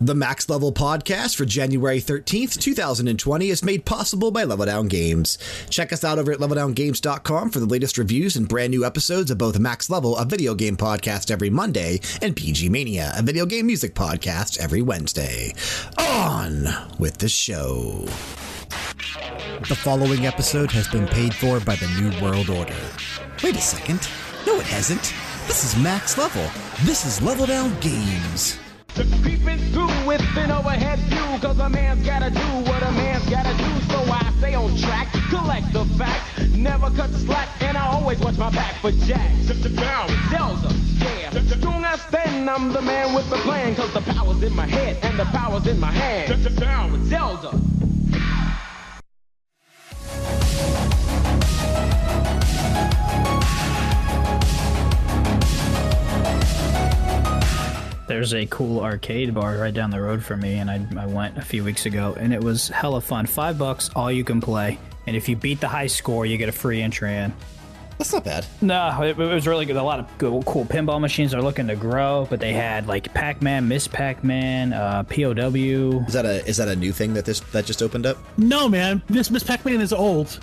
The Max Level podcast for January 13th, 2020 is made possible by Level Down Games. Check us out over at leveldowngames.com for the latest reviews and brand new episodes of both Max Level, a video game podcast every Monday, and BG Mania, a video game music podcast every Wednesday. On with the show. The following episode has been paid for by the New World Order. Wait a second. No, it hasn't. This is Max Level. This is Level Down Games. Creeping through with an overhead view, cause a man's gotta do what a man's gotta do. So I stay on track, collect the facts, never cut the slack, and I always watch my back for jacks. Zelda, yeah. Strong I stand, I'm the man with the plan, cause the power's in my head and the power's in my hand. Zelda. There's a cool arcade bar right down the road from me, and I, I went a few weeks ago, and it was hella fun. Five bucks, all you can play, and if you beat the high score, you get a free entry in. That's not bad. No, it, it was really good. A lot of good, cool pinball machines are looking to grow, but they had like Pac-Man, Miss Pac-Man, uh, POW. Is that a is that a new thing that this that just opened up? No, man. This Miss Pac-Man is old.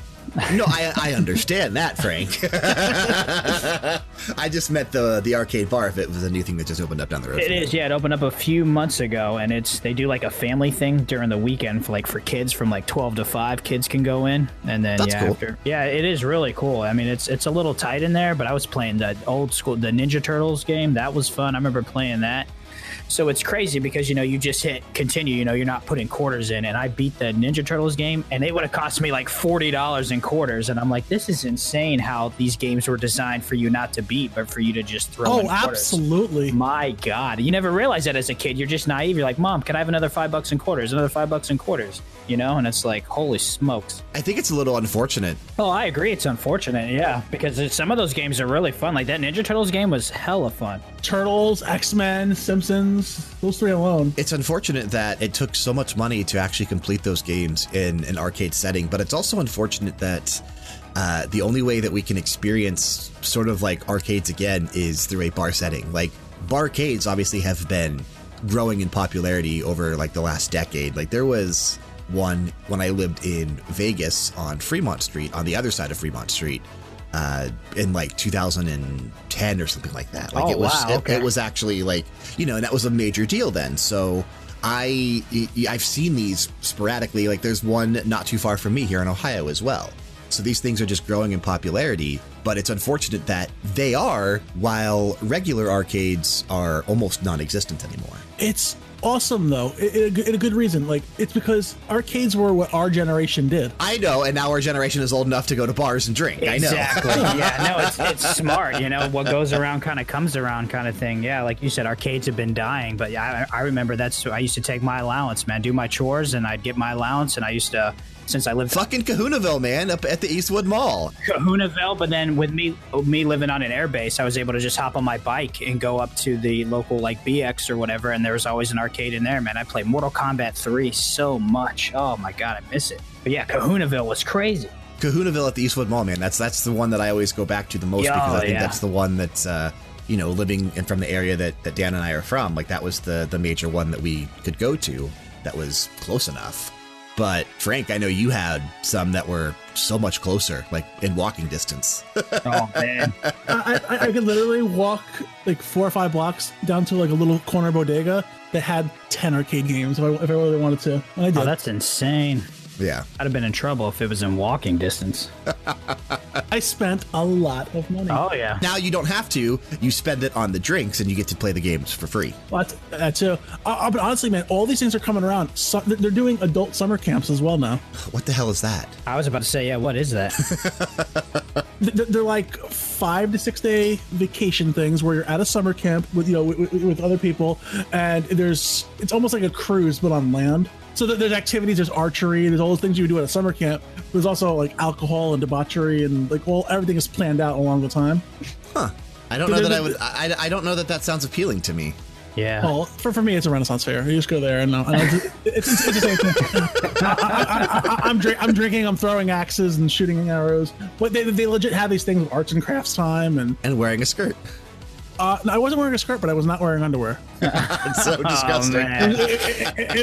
No, I I understand that, Frank. I just met the the arcade bar if it was a new thing that just opened up down the road. It is, yeah. It opened up a few months ago, and it's they do like a family thing during the weekend for like for kids from like twelve to five. Kids can go in, and then That's yeah, cool. after, yeah, it is really cool. I mean, it's it's a little tight in there, but I was playing the old school the Ninja Turtles game. That was fun. I remember playing that. So it's crazy because you know you just hit continue. You know you're not putting quarters in, and I beat the Ninja Turtles game, and it would have cost me like forty dollars in quarters, and I'm like, this is insane how these games were designed for you not to beat, but for you to just throw. Oh, in absolutely. My God, you never realize that as a kid. You're just naive. You're like, Mom, can I have another five bucks in quarters? Another five bucks in quarters, you know? And it's like, holy smokes. I think it's a little unfortunate. Oh, I agree. It's unfortunate, yeah, because it's- some of those games are really fun. Like that Ninja Turtles game was hella fun. Turtles, X-Men, Simpsons, those three alone. It's unfortunate that it took so much money to actually complete those games in an arcade setting, but it's also unfortunate that uh, the only way that we can experience sort of like arcades again is through a bar setting. Like barcades obviously have been growing in popularity over like the last decade. Like there was one when I lived in Vegas on Fremont Street, on the other side of Fremont Street. Uh, in like 2010 or something like that. Like Oh, it was, wow, it- okay. it was actually like you know, and that was a major deal then. So I I've seen these sporadically. Like there's one not too far from me here in Ohio as well. So these things are just growing in popularity, but it's unfortunate that they are, while regular arcades are almost non-existent anymore. It's awesome though, in a, in a good reason. Like it's because arcades were what our generation did. I know, and now our generation is old enough to go to bars and drink. I know. Exactly. yeah, no, it's, it's smart. You know, what goes around kind of comes around kind of thing. Yeah, like you said, arcades have been dying, but yeah, I, I remember that's I used to take my allowance, man, do my chores, and I'd get my allowance, and I used to, since I lived Fucking Kahunaville, man, up at the Eastwood Mall. Kahunaville, but then with me me living on an airbase, I was able to just hop on my bike and go up to the local like BX or whatever, and there was always an arcade in there, man. I played Mortal Kombat 3 so much. Oh my god, I miss it. But yeah, Kahunaville was crazy. Kahunaville at the Eastwood Mall, man. That's that's the one that I always go back to the most because I think yeah. that's the one that's uh, you know living in from the area that, that Dan and I are from. Like that was the the major one that we could go to that was close enough. But Frank, I know you had some that were so much closer, like in walking distance. Oh man. I, I, I could literally walk like four or five blocks down to like a little corner bodega that had ten arcade games if I, if I really wanted to. And I oh, did. Oh, that's insane. Yeah. I'd have been in trouble if it was in walking distance. I spent a lot of money. Oh yeah. Now you don't have to. You spend it on the drinks, and you get to play the games for free. Well, that's, that too. Uh, uh, but honestly, man, all these things are coming around. So, they're they're doing adult summer camps as well now. What the hell is that? I was about to say, yeah, what is that? They're like five to six day vacation things where you're at a summer camp with you know with, with other people, and there's it's almost like a cruise but on land. So th- there's activities, there's archery, there's all those things you would do at a summer camp. There's also like alcohol and debauchery and like all everything is planned out along the time. Huh. I don't know that I would. I, I don't know that that sounds appealing to me. Yeah. Well, for, for me, it's a Renaissance fair. You just go there and, uh, and it's, it's, it's, it's the same thing. I, am drink, I'm drinking, I'm throwing axes and shooting arrows. But they, they legit have these things with arts and crafts time and And wearing a skirt. Uh, no, I wasn't wearing a skirt, but I was not wearing underwear. It's so disgusting. Oh. Was,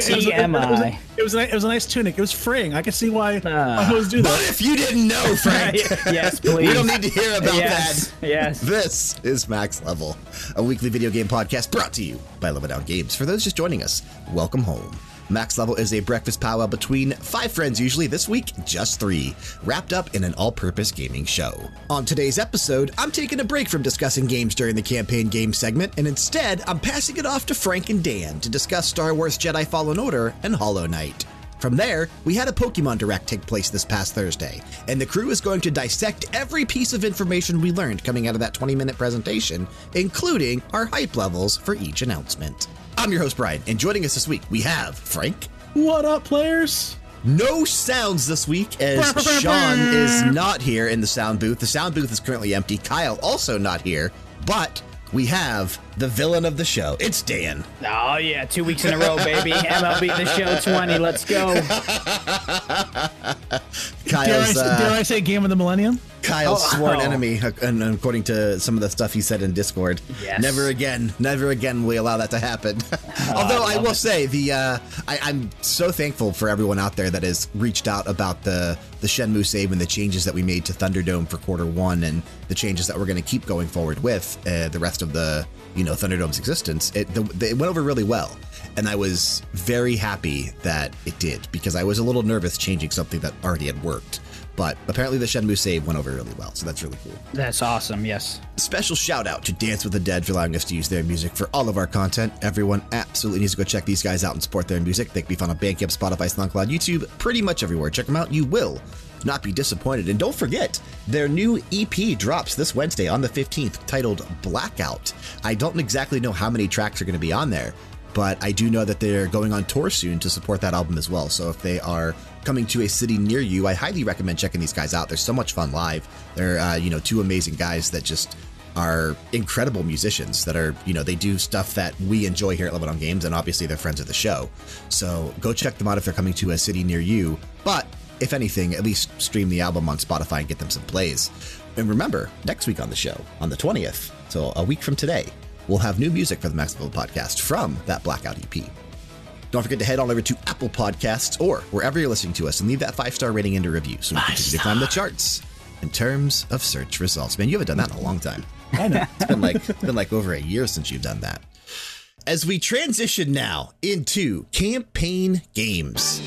was, TMI. it, was a, it was a nice tunic. It was freeing. I could see why. I always do but that. if you didn't know, Frank, yes, please. we don't need to hear about yes, that. yes. This is Max Level, a weekly video game podcast brought to you by Level Down Games. For those just joining us, welcome home. Max Level is a breakfast powwow between five friends, usually this week, just three, wrapped up in an all purpose gaming show. On today's episode, I'm taking a break from discussing games during the campaign game segment, and instead, I'm passing it off to Frank and Dan to discuss Star Wars Jedi Fallen Order and Hollow Knight. From there, we had a Pokemon Direct take place this past Thursday, and the crew is going to dissect every piece of information we learned coming out of that 20 minute presentation, including our hype levels for each announcement. I'm your host, Brian, and joining us this week, we have Frank. What up, players? No sounds this week as Sean is not here in the sound booth. The sound booth is currently empty. Kyle also not here, but we have the villain of the show. It's Dan. Oh yeah, two weeks in a row, baby. MLB the Show 20. Let's go. Dare I, uh, dare I say game of the millennium? Kyle's Oh. sworn Oh. enemy, and according to some of the stuff he said in Discord. Yes. Never again, never again will we allow that to happen. Although I, love will it. say the uh, I, I'm so thankful for everyone out there that has reached out about the the Shenmue save and the changes that we made to Thunderdome for quarter one and the changes that we're going to keep going forward with uh, the rest of the you know Thunderdome's existence. It the, the, it went over really well. And I was very happy that it did because I was a little nervous changing something that already had worked. But apparently the Shenmue save went over really well, so that's really cool. That's awesome. Yes. Special shout out to Dance with the Dead for allowing us to use their music for all of our content. Everyone absolutely needs to go check these guys out and support their music. They can be found on Bandcamp, Spotify, SoundCloud, YouTube, pretty much everywhere. Check them out. You will not be disappointed. And don't forget, their new EP drops this Wednesday on the 15th titled Blackout. I don't exactly know how many tracks are going to be on there, but I do know that they're going on tour soon to support that album as well. So if they are coming to a city near you, I highly recommend checking these guys out. They're so much fun live. They're, uh, you know, two amazing guys that just are incredible musicians that are, you know, they do stuff that we enjoy here at Level Down Games, and obviously they're friends of the show. So go check them out if they're coming to a city near you. But if anything, at least stream the album on Spotify and get them some plays. And remember, next week on the show, on the 20th, so a week from today, we'll have new music for the Max podcast from that Blackout EP. Don't forget to head on over to Apple Podcasts or wherever you're listening to us and leave that five star rating and a review so we can continue to climb the charts in terms of search results. Man, you haven't done that in a long time. I know. It's been like it's been like over a year since you've done that. As we transition now into campaign games,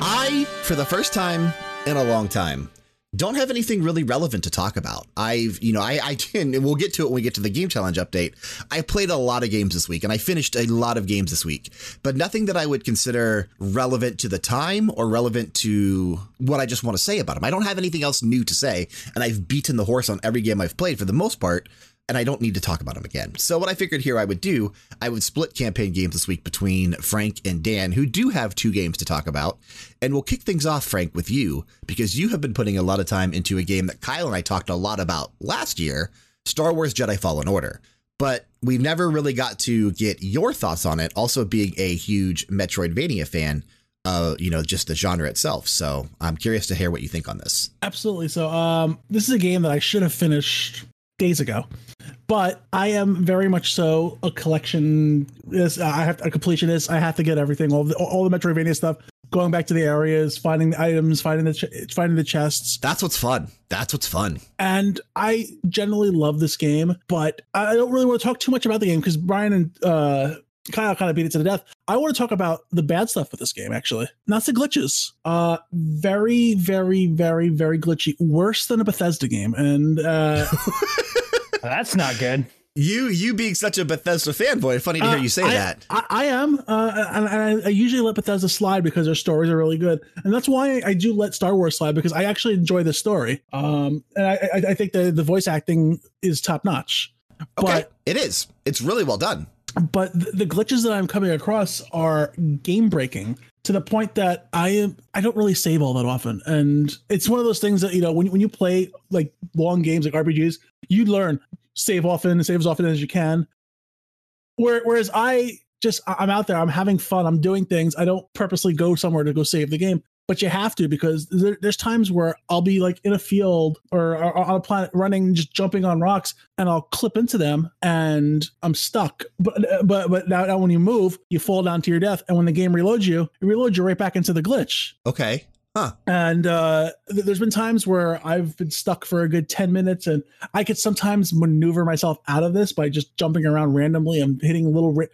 I, for the first time in a long time, don't have anything really relevant to talk about. I've, you know, I, I can, and we'll get to it when we get to the game challenge update. I played a lot of games this week and I finished a lot of games this week, but nothing that I would consider relevant to the time or relevant to what I just want to say about them. I don't have anything else new to say, and I've beaten the horse on every game I've played for the most part and I don't need to talk about them again. So, what I figured here I would do, I would split campaign games this week between Frank and Dan, who do have two games to talk about. And we'll kick things off, Frank, with you, because you have been putting a lot of time into a game that Kyle and I talked a lot about last year Star Wars Jedi Fallen Order. But we never really got to get your thoughts on it, also being a huge Metroidvania fan. Uh, you know, just the genre itself. So I'm curious to hear what you think on this. Absolutely. So, um, this is a game that I should have finished days ago, but I am very much so a collection. Is I have a completionist. I have to get everything, all the all the Metroidvania stuff. Going back to the areas, finding the items, finding the ch- finding the chests, That's what's fun. That's what's fun. and I generally love this game. But I don't really want to talk too much about the game because Brian and uh, Kyle kind of beat it to the death. I want to talk about the bad stuff with this game, actually, not the glitches. Uh, very, very, very, very glitchy. Worse than a Bethesda game, and uh, That's not good. You you being such a Bethesda fanboy, funny to hear you say I, that. I, I am, uh, and, I, I usually let Bethesda slide because their stories are really good, and that's why I do let Star Wars slide because I actually enjoy the story. Um, and I, I, think the the voice acting is top notch. Okay, But it is. It's really well done. but th- the glitches that I'm coming across are game breaking to the point that I am I don't really save all that often, and it's one of those things that you know when when you play like long games like RPGs, you learn save often, save as often as you can. Where, whereas I just I'm out there, I'm having fun, I'm doing things. I don't purposely go somewhere to go save the game. But you have to because there, there's times where I'll be like in a field or, or on a planet running, just jumping on rocks, and I'll clip into them and I'm stuck. But but but now, now when you move, you fall down to your death, and when the game reloads you, it reloads you right back into the glitch. Okay. Huh. And uh, th- there's been times where I've been stuck for a good 10 minutes, and I could sometimes maneuver myself out of this by just jumping around randomly and hitting little ri-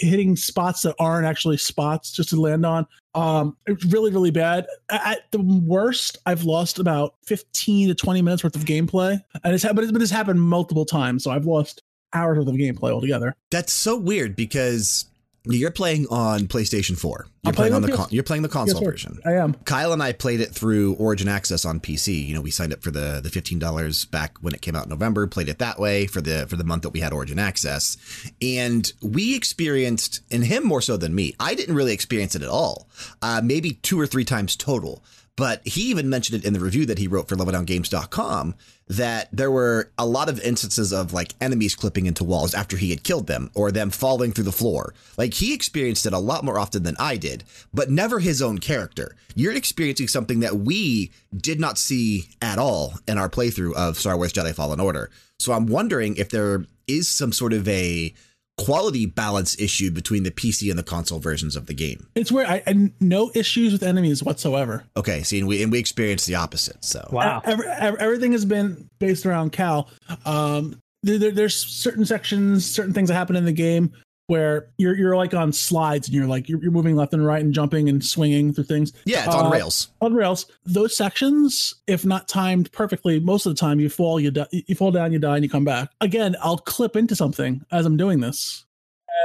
hitting spots that aren't actually spots just to land on. Um, really, really bad. At the worst, I've lost about 15 to 20 minutes worth of gameplay, and it's it's, but it's happened multiple times, so I've lost hours worth of gameplay altogether. That's so weird because you're playing on PlayStation 4. You're playing playing on the PS- con- you're playing the console version. I am. Kyle and I played it through Origin Access on PC. You know, we signed up for the the fifteen dollars back when it came out in November. Played it that way for the for the month that we had Origin Access, and we experienced, and him more so than me. I didn't really experience it at all. Uh, maybe two or three times total. But he even mentioned it in the review that he wrote for LevelDownGames.com that there were a lot of instances of like enemies clipping into walls after he had killed them or them falling through the floor. Like he experienced it a lot more often than I did, but never his own character. You're experiencing something that we did not see at all in our playthrough of Star Wars Jedi Fallen Order. So I'm wondering if there is some sort of a quality balance issue between the PC and the console versions of the game. It's where I, I no issues with enemies whatsoever. Okay, see, and we and we experienced the opposite. So Wow. Every, every- everything has been based around Cal. Um, there, there- there's certain sections, certain things that happen in the game where you're you're like on slides and you're like you're, you're moving left and right and jumping and swinging through things yeah, it's on Uh, rails. on rails. Those sections, if not timed perfectly, most of the time you fall, you die, you fall down, you die, and you come back. Again, I'll clip into something as I'm doing this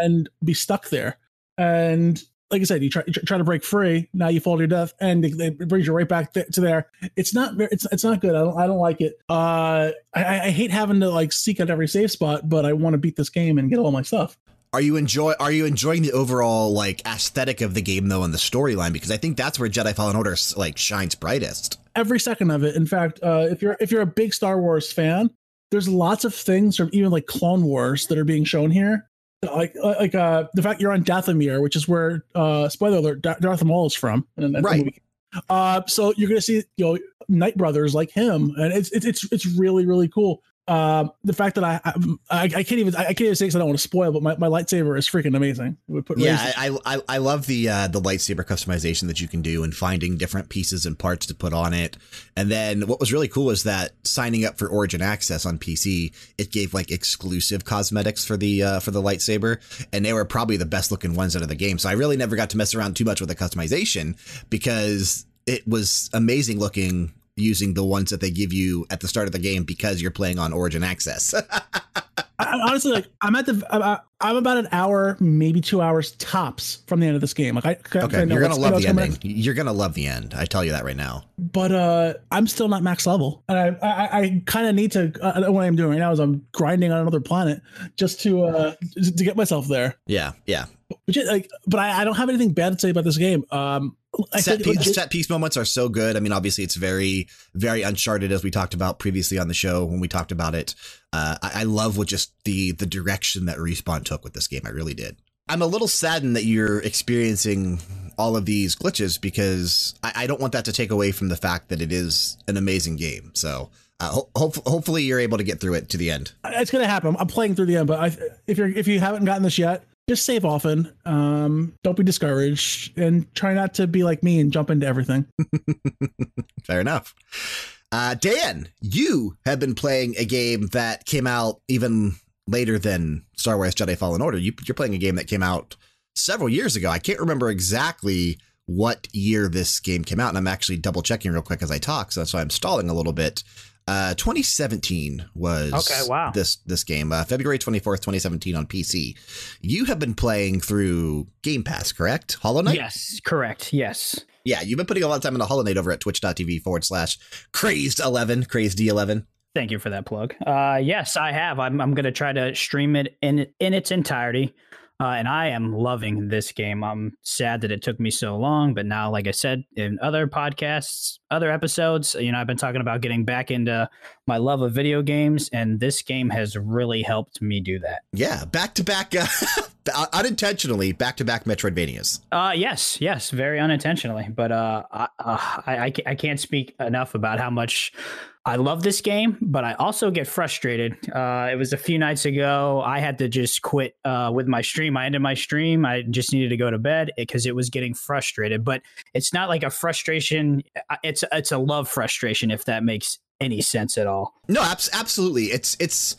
and be stuck there. And like I said, you try, you try to break free. Now you fall to your death, and it, it brings you right back th- to there. It's not it's it's not good. I don't I don't like it. Uh, I, I hate having to like seek out every safe spot, but I want to beat this game and get all my stuff. Are you enjoy Are you enjoying the overall like aesthetic of the game though, and the storyline? Because I think that's where Jedi Fallen Order like shines brightest. every second of it. In fact, uh, if you're if you're a big Star Wars fan, there's lots of things from even like Clone Wars that are being shown here. Like like uh, the fact you're on Dathomir, which is where uh, spoiler alert, Darth Maul is from. And that's the Right. Uh, so you're gonna see you know Nightbrothers like him, and it's it's it's, it's really really cool. Um, the fact that I, I I can't even I can't even say because I don't want to spoil, but my, my lightsaber is freaking amazing. It would put Yeah, I, I I- I love the uh, the lightsaber customization that you can do and finding different pieces and parts to put on it. And then what was really cool is that signing up for Origin Access on PC, it gave like exclusive cosmetics for the uh, for the lightsaber, and they were probably the best looking ones out of the game. So I really never got to mess around too much with the customization because it was amazing looking using the ones that they give you at the start of the game because you're playing on Origin Access. I, honestly, like I'm at the I'm, I'm about an hour, maybe two hours tops from the end of this game. Like I, I okay, know you're gonna I love the ending. You're gonna love the end. I tell you that right now. but uh i'm still not max level and i i, I kind of need to uh, what i'm doing right now is i'm grinding on another planet just to uh to get myself there Yeah, yeah. which like but i, I don't have anything bad to say about this game um I set, piece, legit- set piece moments are so good. I mean, obviously, it's very, very uncharted, as we talked about previously on the show when we talked about it. Uh, I, I love what just the the direction that Respawn took with this game. I really did. I'm a little saddened that you're experiencing all of these glitches because I, I don't want that to take away from the fact that it is an amazing game. So. Uh, ho- hopefully you're able to get through it to the end. it's gonna happen i'm playing through the end but I, if you're if you haven't gotten this yet just save often um don't be discouraged and try not to be like me and jump into everything Fair enough. Uh, Dan, you have been playing a game that came out even later than Star Wars Jedi Fallen Order. You, you're playing a game that came out several years ago. I can't remember exactly what year this game came out, and I'm actually double checking real quick as I talk, so that's why I'm stalling a little bit. Uh, 2017 was Okay, wow. this this game, uh, February 24th, 2017 on PC. You have been playing through Game Pass, correct? Hollow Knight. Yes, correct. Yes. Yeah, you've been putting a lot of time into Hollow Knight over at twitch.tv forward slash crazed11, crazed D11. Thank you for that plug. Uh, yes, I have. I'm, I'm going to try to stream it in in its entirety. Uh, and I am loving this game. I'm sad that it took me so long, but now, like I said in other podcasts, other episodes, you know, I've been talking about getting back into my love of video games, and this game has really helped me do that. Yeah, back to back, unintentionally, back to back Metroidvanias. Uh, yes, yes, very unintentionally, but uh, I, uh, I, I can't speak enough about how much I love this game, but I also get frustrated. Uh, it was a few nights ago. I had to just quit uh, with my stream. I ended my stream. I just needed to go to bed because it was getting frustrated. But it's not like a frustration. It's it's a love frustration, if that makes any sense at all. No, abs- absolutely. It's it's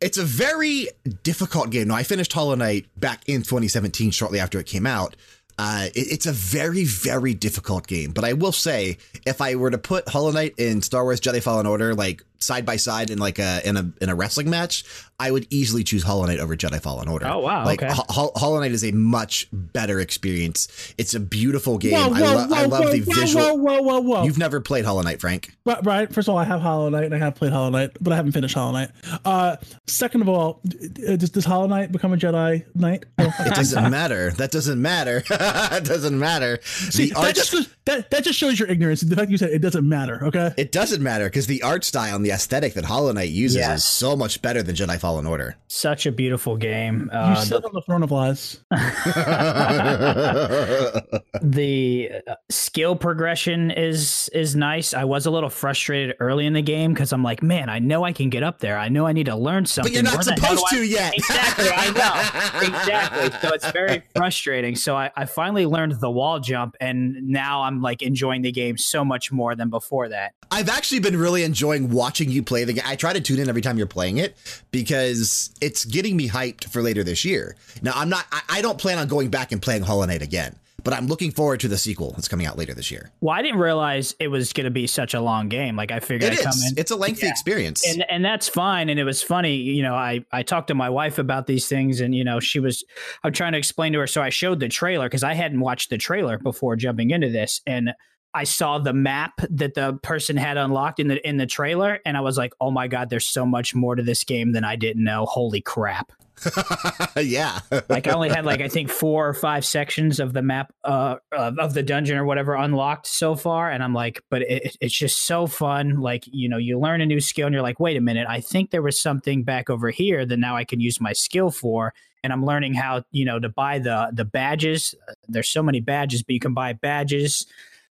it's a very difficult game. Now, I finished Hollow Knight back in 2017, shortly after it came out. Uh, it, it's a very, very difficult game. But I will say, if I were to put Hollow Knight in Star Wars Jedi Fallen Order, like side by side in like a in a in a wrestling match, I would easily choose Hollow Knight over Jedi Fallen Order. Oh wow! Like okay. Ho- Hollow Knight is a much better experience. It's a beautiful game. Whoa, whoa, I, lo- whoa, I love the visual. Whoa, whoa, whoa, whoa! You've never played Hollow Knight, Frank? Right, right. First of all, I have Hollow Knight and I have played Hollow Knight, but I haven't finished Hollow Knight. Uh, second of all, does, does Hollow Knight become a Jedi Knight? it doesn't matter. That doesn't matter. it doesn't matter. See, that just that that just shows your ignorance. The fact you said it doesn't matter. Okay. It doesn't matter because the art style and the aesthetic that Hollow Knight uses yes. is so much better than Jedi Fallen Order. Such a beautiful game. Uh, you sit the, on the throne of lies. the uh, skill progression is is nice. I was a little frustrated early in the game because I'm like, man, I know I can get up there. I know I need to learn something. But you're not supposed to I... yet. Exactly. I know. exactly. So it's very frustrating. So I, I finally learned the wall jump, and now I'm like enjoying the game so much more than before that. I've actually been really enjoying watching you play the game. I try to tune in every time you're playing it because it's getting me hyped for later this year. Now, I'm not, I, I don't plan on going back and playing Hollow Knight again, but I'm looking forward to the sequel that's coming out later this year. Well, I didn't realize it was going to be such a long game. Like I figured it I'd come in. It's a lengthy yeah. experience. And and that's fine. And it was funny, you know, I, I talked to my wife about these things and, you know, she was, I'm trying to explain to her. So I showed the trailer because I hadn't watched the trailer before jumping into this. And I saw the map that the person had unlocked in the in the trailer, and I was like, "Oh my god, there's so much more to this game than I didn't know." Holy crap! yeah, like I only had like I think four or five sections of the map uh, of the dungeon or whatever unlocked so far, and I'm like, but it, it's just so fun. Like you know, you learn a new skill, and you're like, wait a minute, I think there was something back over here that now I can use my skill for, and I'm learning how you know to buy the the badges. There's so many badges, but you can buy badges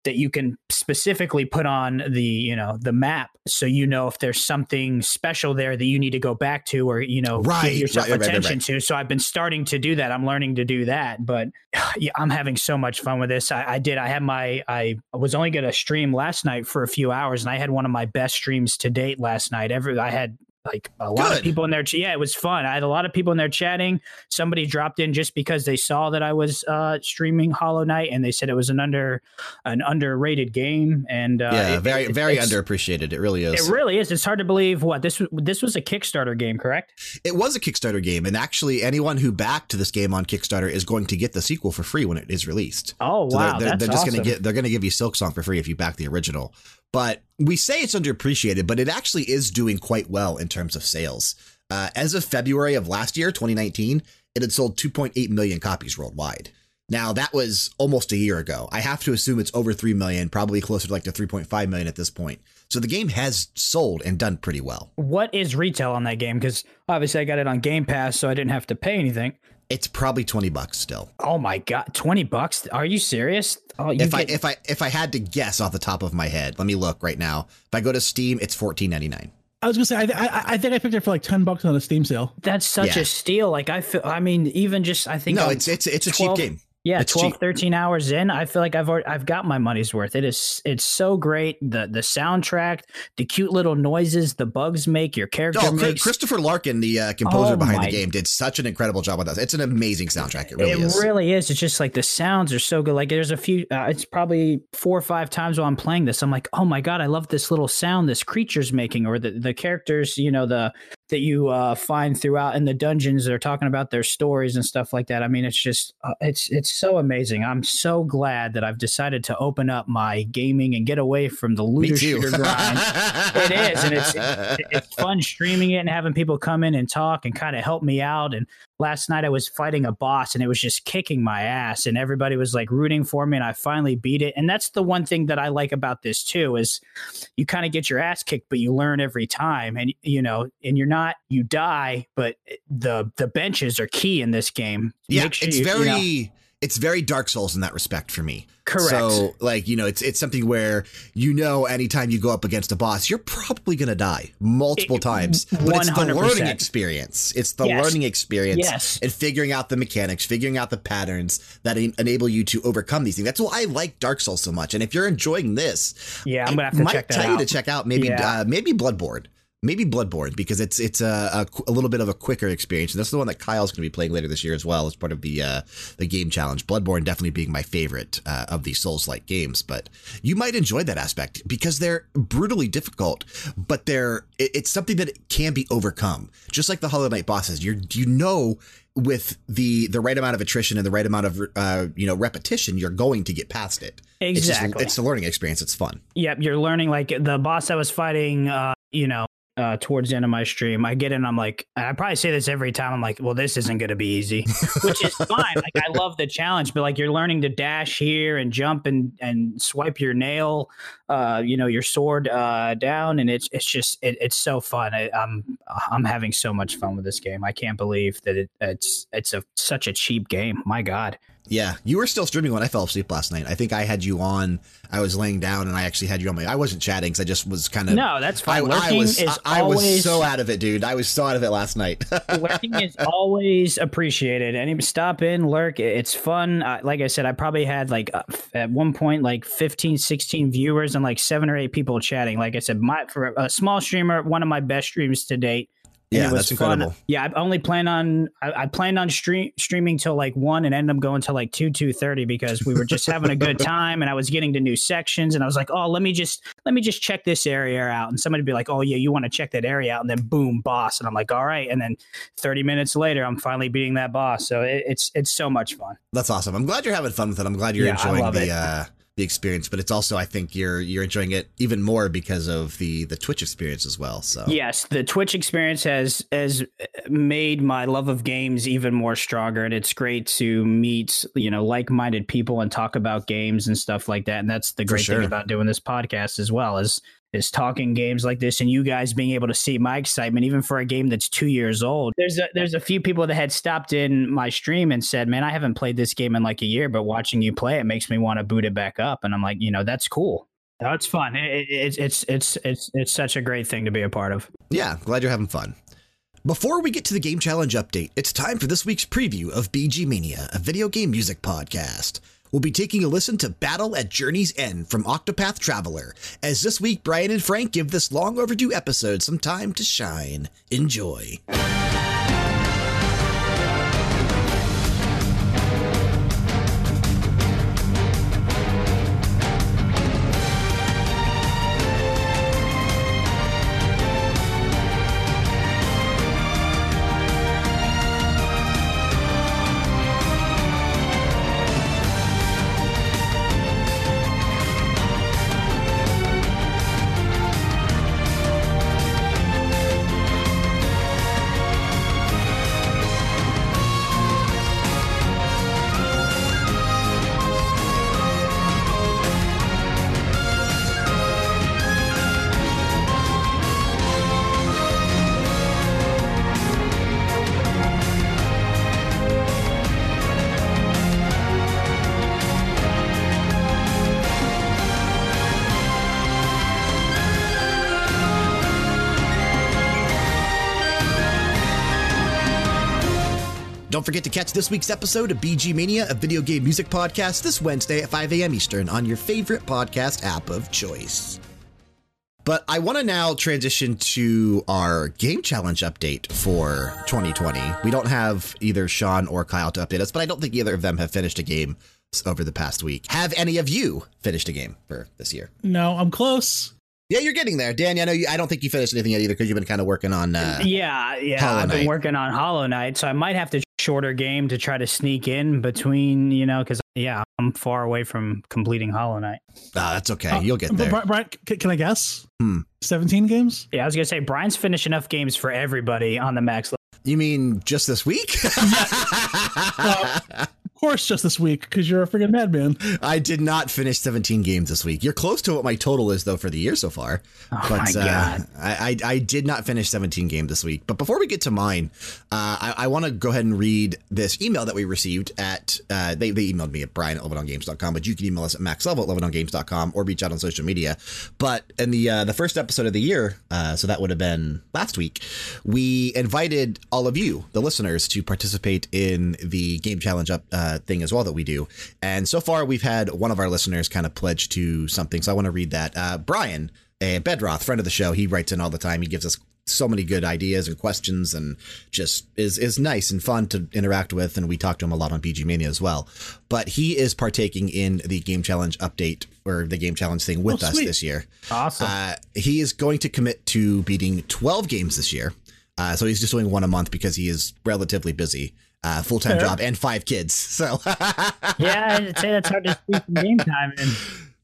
that you can specifically put on the you know the map so you know if there's something special there that you need to go back to or you know right, give yourself right, attention right, to. So i've been starting to do that. I'm learning to do that but yeah, i'm having so much fun with this. I, I did i had my i was only going to stream last night for a few hours and i had one of my best streams to date last night. Every i had like a lot Good. of people in there. Yeah, it was fun. I had a lot of people in there chatting. Somebody dropped in just because they saw that I was uh, streaming Hollow Knight, and they said it was an under an underrated game. And uh, yeah, it, very it, very underappreciated. It really is. It really is. It's hard to believe what this this was a Kickstarter game, correct? It was a Kickstarter game, and actually, anyone who backed this game on Kickstarter is going to get the sequel for free when it is released. Oh so wow, they're, they're, that's they're just awesome. going to get they're going to give you Silksong for free if you back the original. But we say it's underappreciated, but it actually is doing quite well in terms of sales. Uh, as of February of last year, 2019, it had sold 2.8 million copies worldwide. Now that was almost a year ago. I have to assume it's over 3 million, probably closer to like to 3.5 million at this point. So the game has sold and done pretty well. What is retail on that game? Because obviously I got it on Game Pass, so I didn't have to pay anything. It's probably 20 bucks still. Oh my god, 20 bucks? Are you serious? Oh, you if get- I if I if I had to guess off the top of my head, let me look right now. If I go to Steam, it's 14.99. I was gonna say, I, I, I think I picked it for like ten bucks on a Steam sale. That's such Yeah. a steal. Like I feel. I mean, even just I think No, I'm it's it's it's a 12 cheap game. Yeah, It's 12, cheap. 13 hours in, I feel like I've already, I've got my money's worth. It is it's so great. The the soundtrack, the cute little noises the bugs make, your character Oh, makes. Christopher Larkin, the uh, composer Oh behind the game, did such an incredible job with that. It's an amazing soundtrack. It really it is. really is. It's just like the sounds are so good. Like there's a few. Uh, it's probably four or five times while I'm playing this. I'm like, oh my god, I love this little sound this creature's making, or the the characters. You know the that you uh, find throughout in the dungeons. They're talking about their stories and stuff like that. I mean, it's just uh, it's it's so amazing. I'm so glad that I've decided to open up my gaming and get away from the looter shooter grind. it is, and it's it's fun streaming it and having people come in and talk and kind of help me out. And last night I was fighting a boss and it was just kicking my ass and everybody was like rooting for me and I finally beat it. And that's the one thing that I like about this too is you kind of get your ass kicked, but you learn every time. And you know, and you're not you die, but the the benches are key in this game. Yeah, sure it's you, very you know, it's very Dark Souls in that respect for me. Correct. So, like, you know, it's it's something where you know, anytime you go up against a boss, you're probably going to die multiple it, times. But 100%. it's the learning experience. It's the yes. learning experience yes. and figuring out the mechanics, figuring out the patterns that enable you to overcome these things. That's why I like Dark Souls so much. And if you're enjoying this, yeah, I'm gonna have to might check that tell out. you to check out maybe yeah. uh, maybe Bloodborne maybe Bloodborne because it's it's a, a, a, little bit of a quicker experience. And that's the one that Kyle's going to be playing later this year as well as part of the uh, the game challenge. Bloodborne definitely being my favorite uh, of these Souls like games, but you might enjoy that aspect because they're brutally difficult, but they're it, it's something that can be overcome. Just like the Hollow Knight bosses, you you know with the the right amount of attrition and the right amount of uh, you know repetition, you're going to get past it. Exactly, it's, just, it's a learning experience. It's fun. Yep, you're learning. Like the boss I was fighting, uh, you know, uh, towards the end of my stream, I get in. I'm like, I probably say this every time. I'm like, well, this isn't going to be easy, which is fine. Like, I love the challenge, but like, you're learning to dash here and jump and and swipe your nail, uh, you know, your sword uh, down, and it's it's just it, it's so fun. I, I'm I'm having so much fun with this game. I can't believe that it, it's it's a such a cheap game. My God. Yeah, you were still streaming when I fell asleep last night. I think I had you on. I was laying down, and I actually had you on my. I wasn't chatting because I just was kind of. No, that's fine. I, I was. I, I always, was so out of it, dude. I was so out of it last night. lurking is always appreciated. Any stop in, lurk. It's fun. Uh, like I said, I probably had like uh, at one point like 15, 16 viewers and like seven or eight people chatting. Like I said, my for a small streamer, one of my best streams to date yeah, that's incredible. Fun. Yeah, I only plan on I, I planned on stream, streaming till like one and end up going till like two two thirty because we were just having a good time and I was getting to new sections and I was like, oh, let me just let me just check this area out and somebody'd be like, oh yeah, you want to check that area out and then boom, boss and I'm like, all right, and then thirty minutes later, I'm finally beating that boss. So it, it's it's so much fun. That's awesome. I'm glad you're having fun with it. I'm glad you're yeah, enjoying the. Uh, the experience, but it's also I think you're you're enjoying it even more because of the the Twitch experience as well. So yes, the Twitch experience has has made my love of games even more stronger, and it's great to meet you know like minded people and talk about games and stuff like that. And that's the great sure. thing about doing this podcast as well is is talking games like this and you guys being able to see my excitement even for a game that's two years old. There's a there's a few people that had stopped in my stream and said man i haven't played this game in like a year but watching you play it makes me want to boot it back up. And i'm like you know that's cool. That's fun. It, it, it's it's it's it's such a great thing to be a part of. Yeah glad you're having fun. Before we get to the Game Challenge update, it's time for this week's preview of BG Mania, a video game music podcast. We'll be taking a listen to Battle at Journey's End from Octopath Traveler, as this week Brian and Frank give this long overdue episode some time to shine. Enjoy. Don't forget to catch this week's episode of BG Mania, a video game music podcast, this Wednesday at 5 a.m. Eastern on your favorite podcast app of choice. But I want to now transition to our game challenge update for 2020. We don't have either Sean or Kyle to update us, but I don't think either of them have finished a game over the past week. Have any of you finished a game for this year? No, I'm close. Yeah, you're getting there, Dan. I know you. I don't think you finished anything yet either because you've been kind of working on. Uh, yeah, yeah, Hollow I've been working on Hollow Knight, so I might have to shorter game to try to sneak in between. You know, because yeah, I'm far away from completing Hollow Knight. Ah, that's okay. Uh, You'll get there. Brian, can I guess? Hmm. 17 games? Yeah, I was gonna say Brian's finished enough games for everybody on the max. You mean just this week? Of course, just this week because you're a freaking madman. I did not finish 17 games this week. You're close to what my total is, though, for the year so far. Oh but my God. Uh, I, I, I did not finish 17 games this week. But before we get to mine, uh, I, I want to go ahead and read this email that we received at, uh, they, they emailed me at brian at leveldowngames.com, but you can email us at maxlevel at leveldowngames.com or reach out on social media. But in the, uh, the first episode of the year, uh, so that would have been last week, we invited all of you, the listeners, to participate in the game challenge up uh, thing as well that we do. And so far, we've had one of our listeners kind of pledge to something. So I want to read that. Uh, Brian, a Bedroth, friend of the show, he writes in all the time. He gives us so many good ideas and questions and just is is nice and fun to interact with and we talk to him a lot on BG Mania as well. But he is partaking in the game challenge update or the game challenge thing with Oh, us this year. Awesome. Uh, he is going to commit to beating 12 games this year. Uh, so he's just doing one a month because he is relatively busy, uh, full time Fair. job and five kids. So, yeah, I'd say that's hard to squeeze some game time in.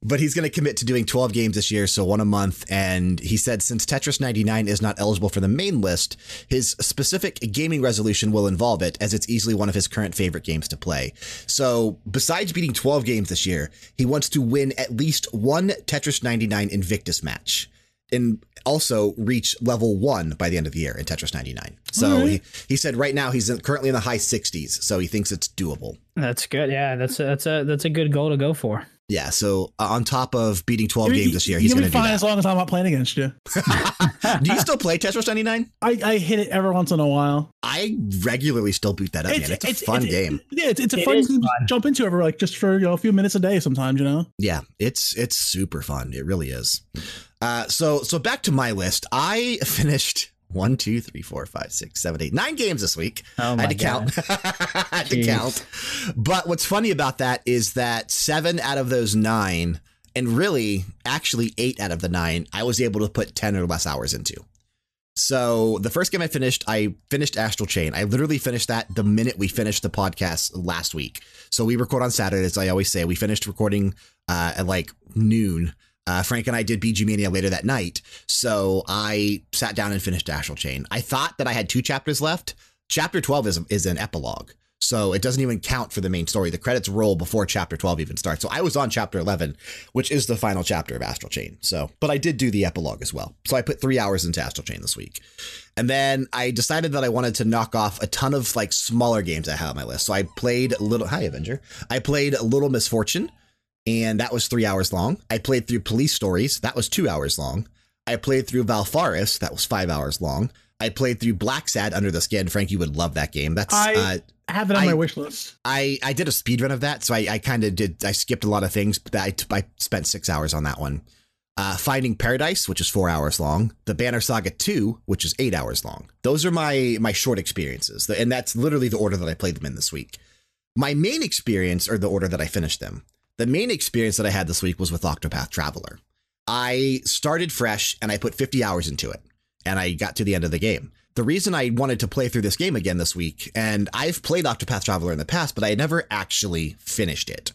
but he's going to commit to doing 12 games this year, so one a month. And he said since Tetris 99 is not eligible for the main list, his specific gaming resolution will involve it, as it's easily one of his current favorite games to play. So, besides beating 12 games this year, he wants to win at least one Tetris 99 Invictus match. And also reach level one by the end of the year in Tetris 99. So he, he said right now he's in, currently in the high 60s, so he thinks it's doable. That's good. Yeah, that's a, that's a that's a good goal to go for. Yeah, so uh, on top of beating 12 I mean, games this year, you- he's you'll going be to do fine as long as I'm not playing against you. Do you still play Tetris 99? I, I hit it every once in a while. I regularly still boot that up, man. It's a fun it's- game. Yeah, it's, it's a It fun is game to jump into every like just for you know a few minutes a day. Sometimes you know. Yeah, it's it's super fun. It really is. Uh, so so back to my list. I finished one, two, three, four, five, six, seven, eight, nine games this week. Oh I had to count. I had to count. But what's funny about that is that seven out of those nine, and really actually eight out of the nine, I was able to put ten or less hours into. So the first game I finished, I finished Astral Chain. I literally finished that the minute we finished the podcast last week. So we record on Saturdays, I always say. We finished recording uh, at like noon. Uh, Frank and I did BG Mania later that night. So I sat down and finished Astral Chain. I thought that I had two chapters left. Chapter 12 is, is an epilogue. So it doesn't even count for the main story. The credits roll before chapter 12 even starts. So I was on chapter 11, which is the final chapter of Astral Chain. So, but I did do the epilogue as well. So I put three hours into Astral Chain this week. And then I decided that I wanted to knock off a ton of like smaller games I have on my list. So I played a Little, hi Avenger. I played Little Misfortune and that was three hours long. I played through Police Stories. That was two hours long. I played through Valfaris. That was five hours long. I played through Blacksad Under the Skin. Frank, you would love that game. That's I- uh, have it on I- my wish list. I I did a speed run of that, so I, I kind of did. I skipped a lot of things, but I, I spent six hours on that one. Uh, Finding Paradise, which is four hours long. The Banner Saga Two, which is eight hours long. Those are my my short experiences, and that's literally the order that I played them in this week. My main experience, or the order that I finished them, the main experience that I had this week was with Octopath Traveler. I started fresh and I put 50 hours into it, and I got to the end of the game. The reason I wanted to play through this game again this week, and I've played Octopath Traveler in the past, but I never actually finished it.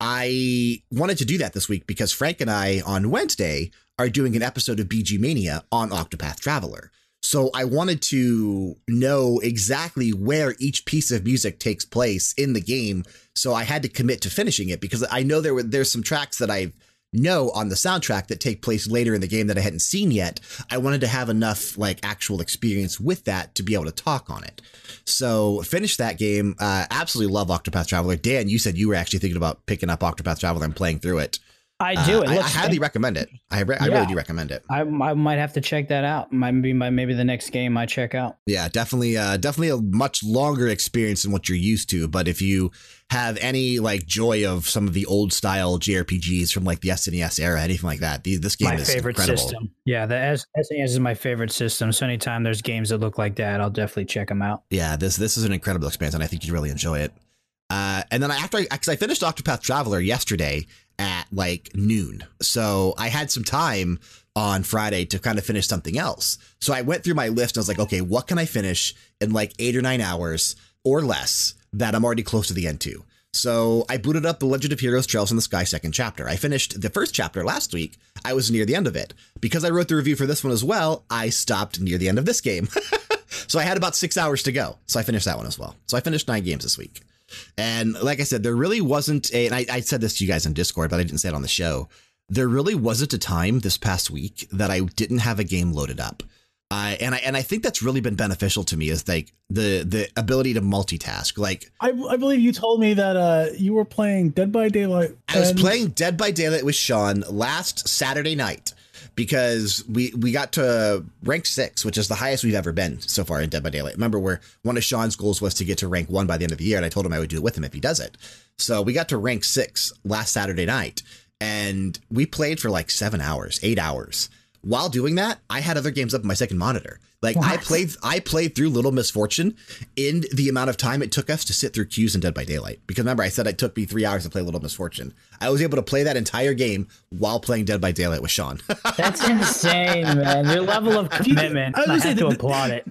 I wanted to do that this week because Frank and I on Wednesday are doing an episode of BG Mania on Octopath Traveler. So I wanted to know exactly where each piece of music takes place in the game. So I had to commit to finishing it because I know there were there's some tracks that I know on the soundtrack that take place later in the game that I hadn't seen yet. I wanted to have enough like actual experience with that to be able to talk on it. So finish that game. Uh, absolutely love Octopath Traveler. Dan, you said you were actually thinking about picking up Octopath Traveler and playing through it. I do. Uh, It I, I highly recommend it. I, re- I really do recommend it. I, I might have to check that out. Might be my, maybe the next game I check out. Yeah, definitely, uh, definitely a much longer experience than what you're used to. But if you have any like joy of some of the old style JRPGs from like the SNES era, anything like that, the, this game is my is favorite incredible. system. Yeah, the S- SNES is my favorite system. So anytime there's games that look like that, I'll definitely check them out. Yeah, this this is an incredible experience, and I think you'd really enjoy it. Uh, and then after, because I finished Octopath Traveler yesterday at like noon, so I had some time on Friday to kind of finish something else. So I went through my list and I was like, okay, what can I finish in like eight or nine hours or less that I'm already close to the end to? So I booted up The Legend of Heroes Trails in the Sky second chapter. I finished the first chapter last week. I was near the end of it. Because I wrote the review for this one as well, I stopped near the end of this game. So I had about six hours to go. So I finished that one as well. So I finished nine games this week. And like I said, there really wasn't a, and I, I said this to you guys on Discord, but I didn't say it on the show. There really wasn't a time this past week that I didn't have a game loaded up. Uh, and I and I think that's really been beneficial to me is like the the ability to multitask. Like I, I believe you told me that uh, you were playing Dead by Daylight. I was playing Dead by Daylight with Sean last Saturday night because we we got to rank six, which is the highest we've ever been so far in Dead by Daylight. Remember, where one of Sean's goals was to get to rank one by the end of the year, and I told him I would do it with him if he does it. So we got to rank six last Saturday night, and we played for like seven hours, eight hours. While doing that, I had other games up on my second monitor. Like I played, I played through Little Misfortune in the amount of time it took us to sit through queues in Dead by Daylight. Because remember, I said it took me three hours to play Little Misfortune. I was able to play that entire game while playing Dead by Daylight with Sean. That's insane, man. Your level of commitment. I was I, gonna say to that- applaud it.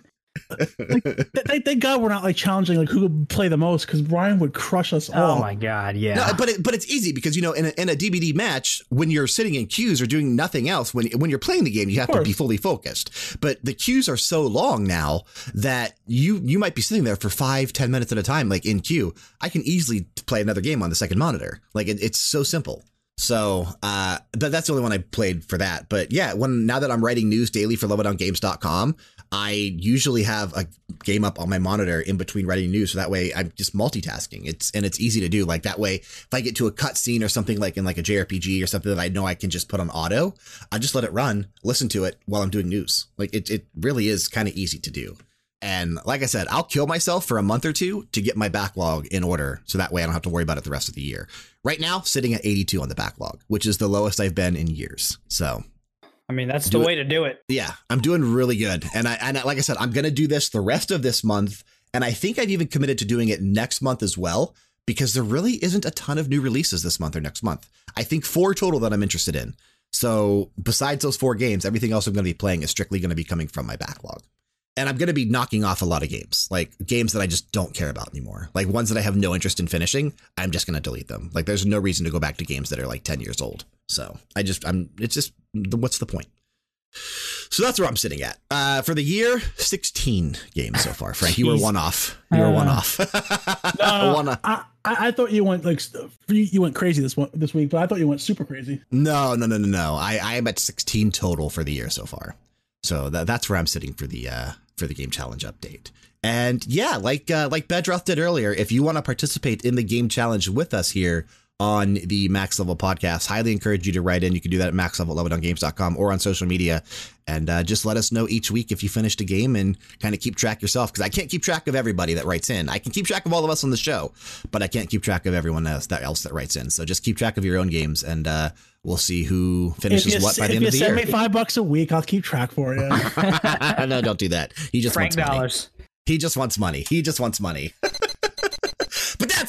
Th- Thank, thank God we're not like challenging like who could play the most because Brian would crush us all. Oh my god, yeah. No, but it, but it's easy because you know in a, in a DBD match when you're sitting in queues or doing nothing else when when you're playing the game you have to be fully focused. But the queues are so long now that you you might be sitting there for five ten minutes at a time like in queue. I can easily play another game on the second monitor. Like it, it's so simple. So, uh, but that's the only one I played for that. But yeah, when now that I'm writing news daily for leveldowngames.com, I usually have a game up on my monitor in between writing news. So that way I'm just multitasking. It's, and it's easy to do. Like that way, if I get to a cutscene or something like in like a JRPG or something that I know I can just put on auto, I just let it run, listen to it while I'm doing news. Like it, it really is kind of easy to do. And like I said, I'll kill myself for a month or two to get my backlog in order. So that way I don't have to worry about it the rest of the year. Right now, sitting at 82 on the backlog, which is the lowest I've been in years. So I mean, that's Do the it. way to do it. yeah, I'm doing really good. And I, and I- like I said, I'm going to do this the rest of this month. And I think I've even committed to doing it next month as well, because there really isn't a ton of new releases this month or next month. I think four total that I'm interested in. So besides those four games, everything else I'm going to be playing is strictly going to be coming from my backlog. And I'm going to be knocking off a lot of games, like games that I just don't care about anymore. Like ones that I have no interest in finishing, I'm just going to delete them. Like there's no reason to go back to games that are like 10 years old. So I just, I'm, it's just, what's the point? So that's where I'm sitting at. Uh, for the year, 16 games so far. Frank, you were one off. You were one Uh, off. No, One off. I, I thought you went like you you went crazy this one this week, but I thought you went super crazy. No, no, no, no, no. I, I am at 16 total for the year so far. So that, that's where I'm sitting for the uh, for the game challenge update. And yeah, like uh, like Bedroth did earlier, if you want to participate in the game challenge with us here on the Max Level podcast, highly encourage you to write in. You can do that at maxlevel11games.com or on social media. And uh, just let us know each week if you finished a game and kind of keep track yourself. Because I can't keep track of everybody that writes in. I can keep track of all of us on the show, but I can't keep track of everyone else that, else that writes in. So just keep track of your own games and uh, we'll see who finishes you, what by the end of the year. If you send me five bucks a week, I'll keep track for you. no, don't do that. He just Frank wants money. dollars. He just wants money. He just wants money.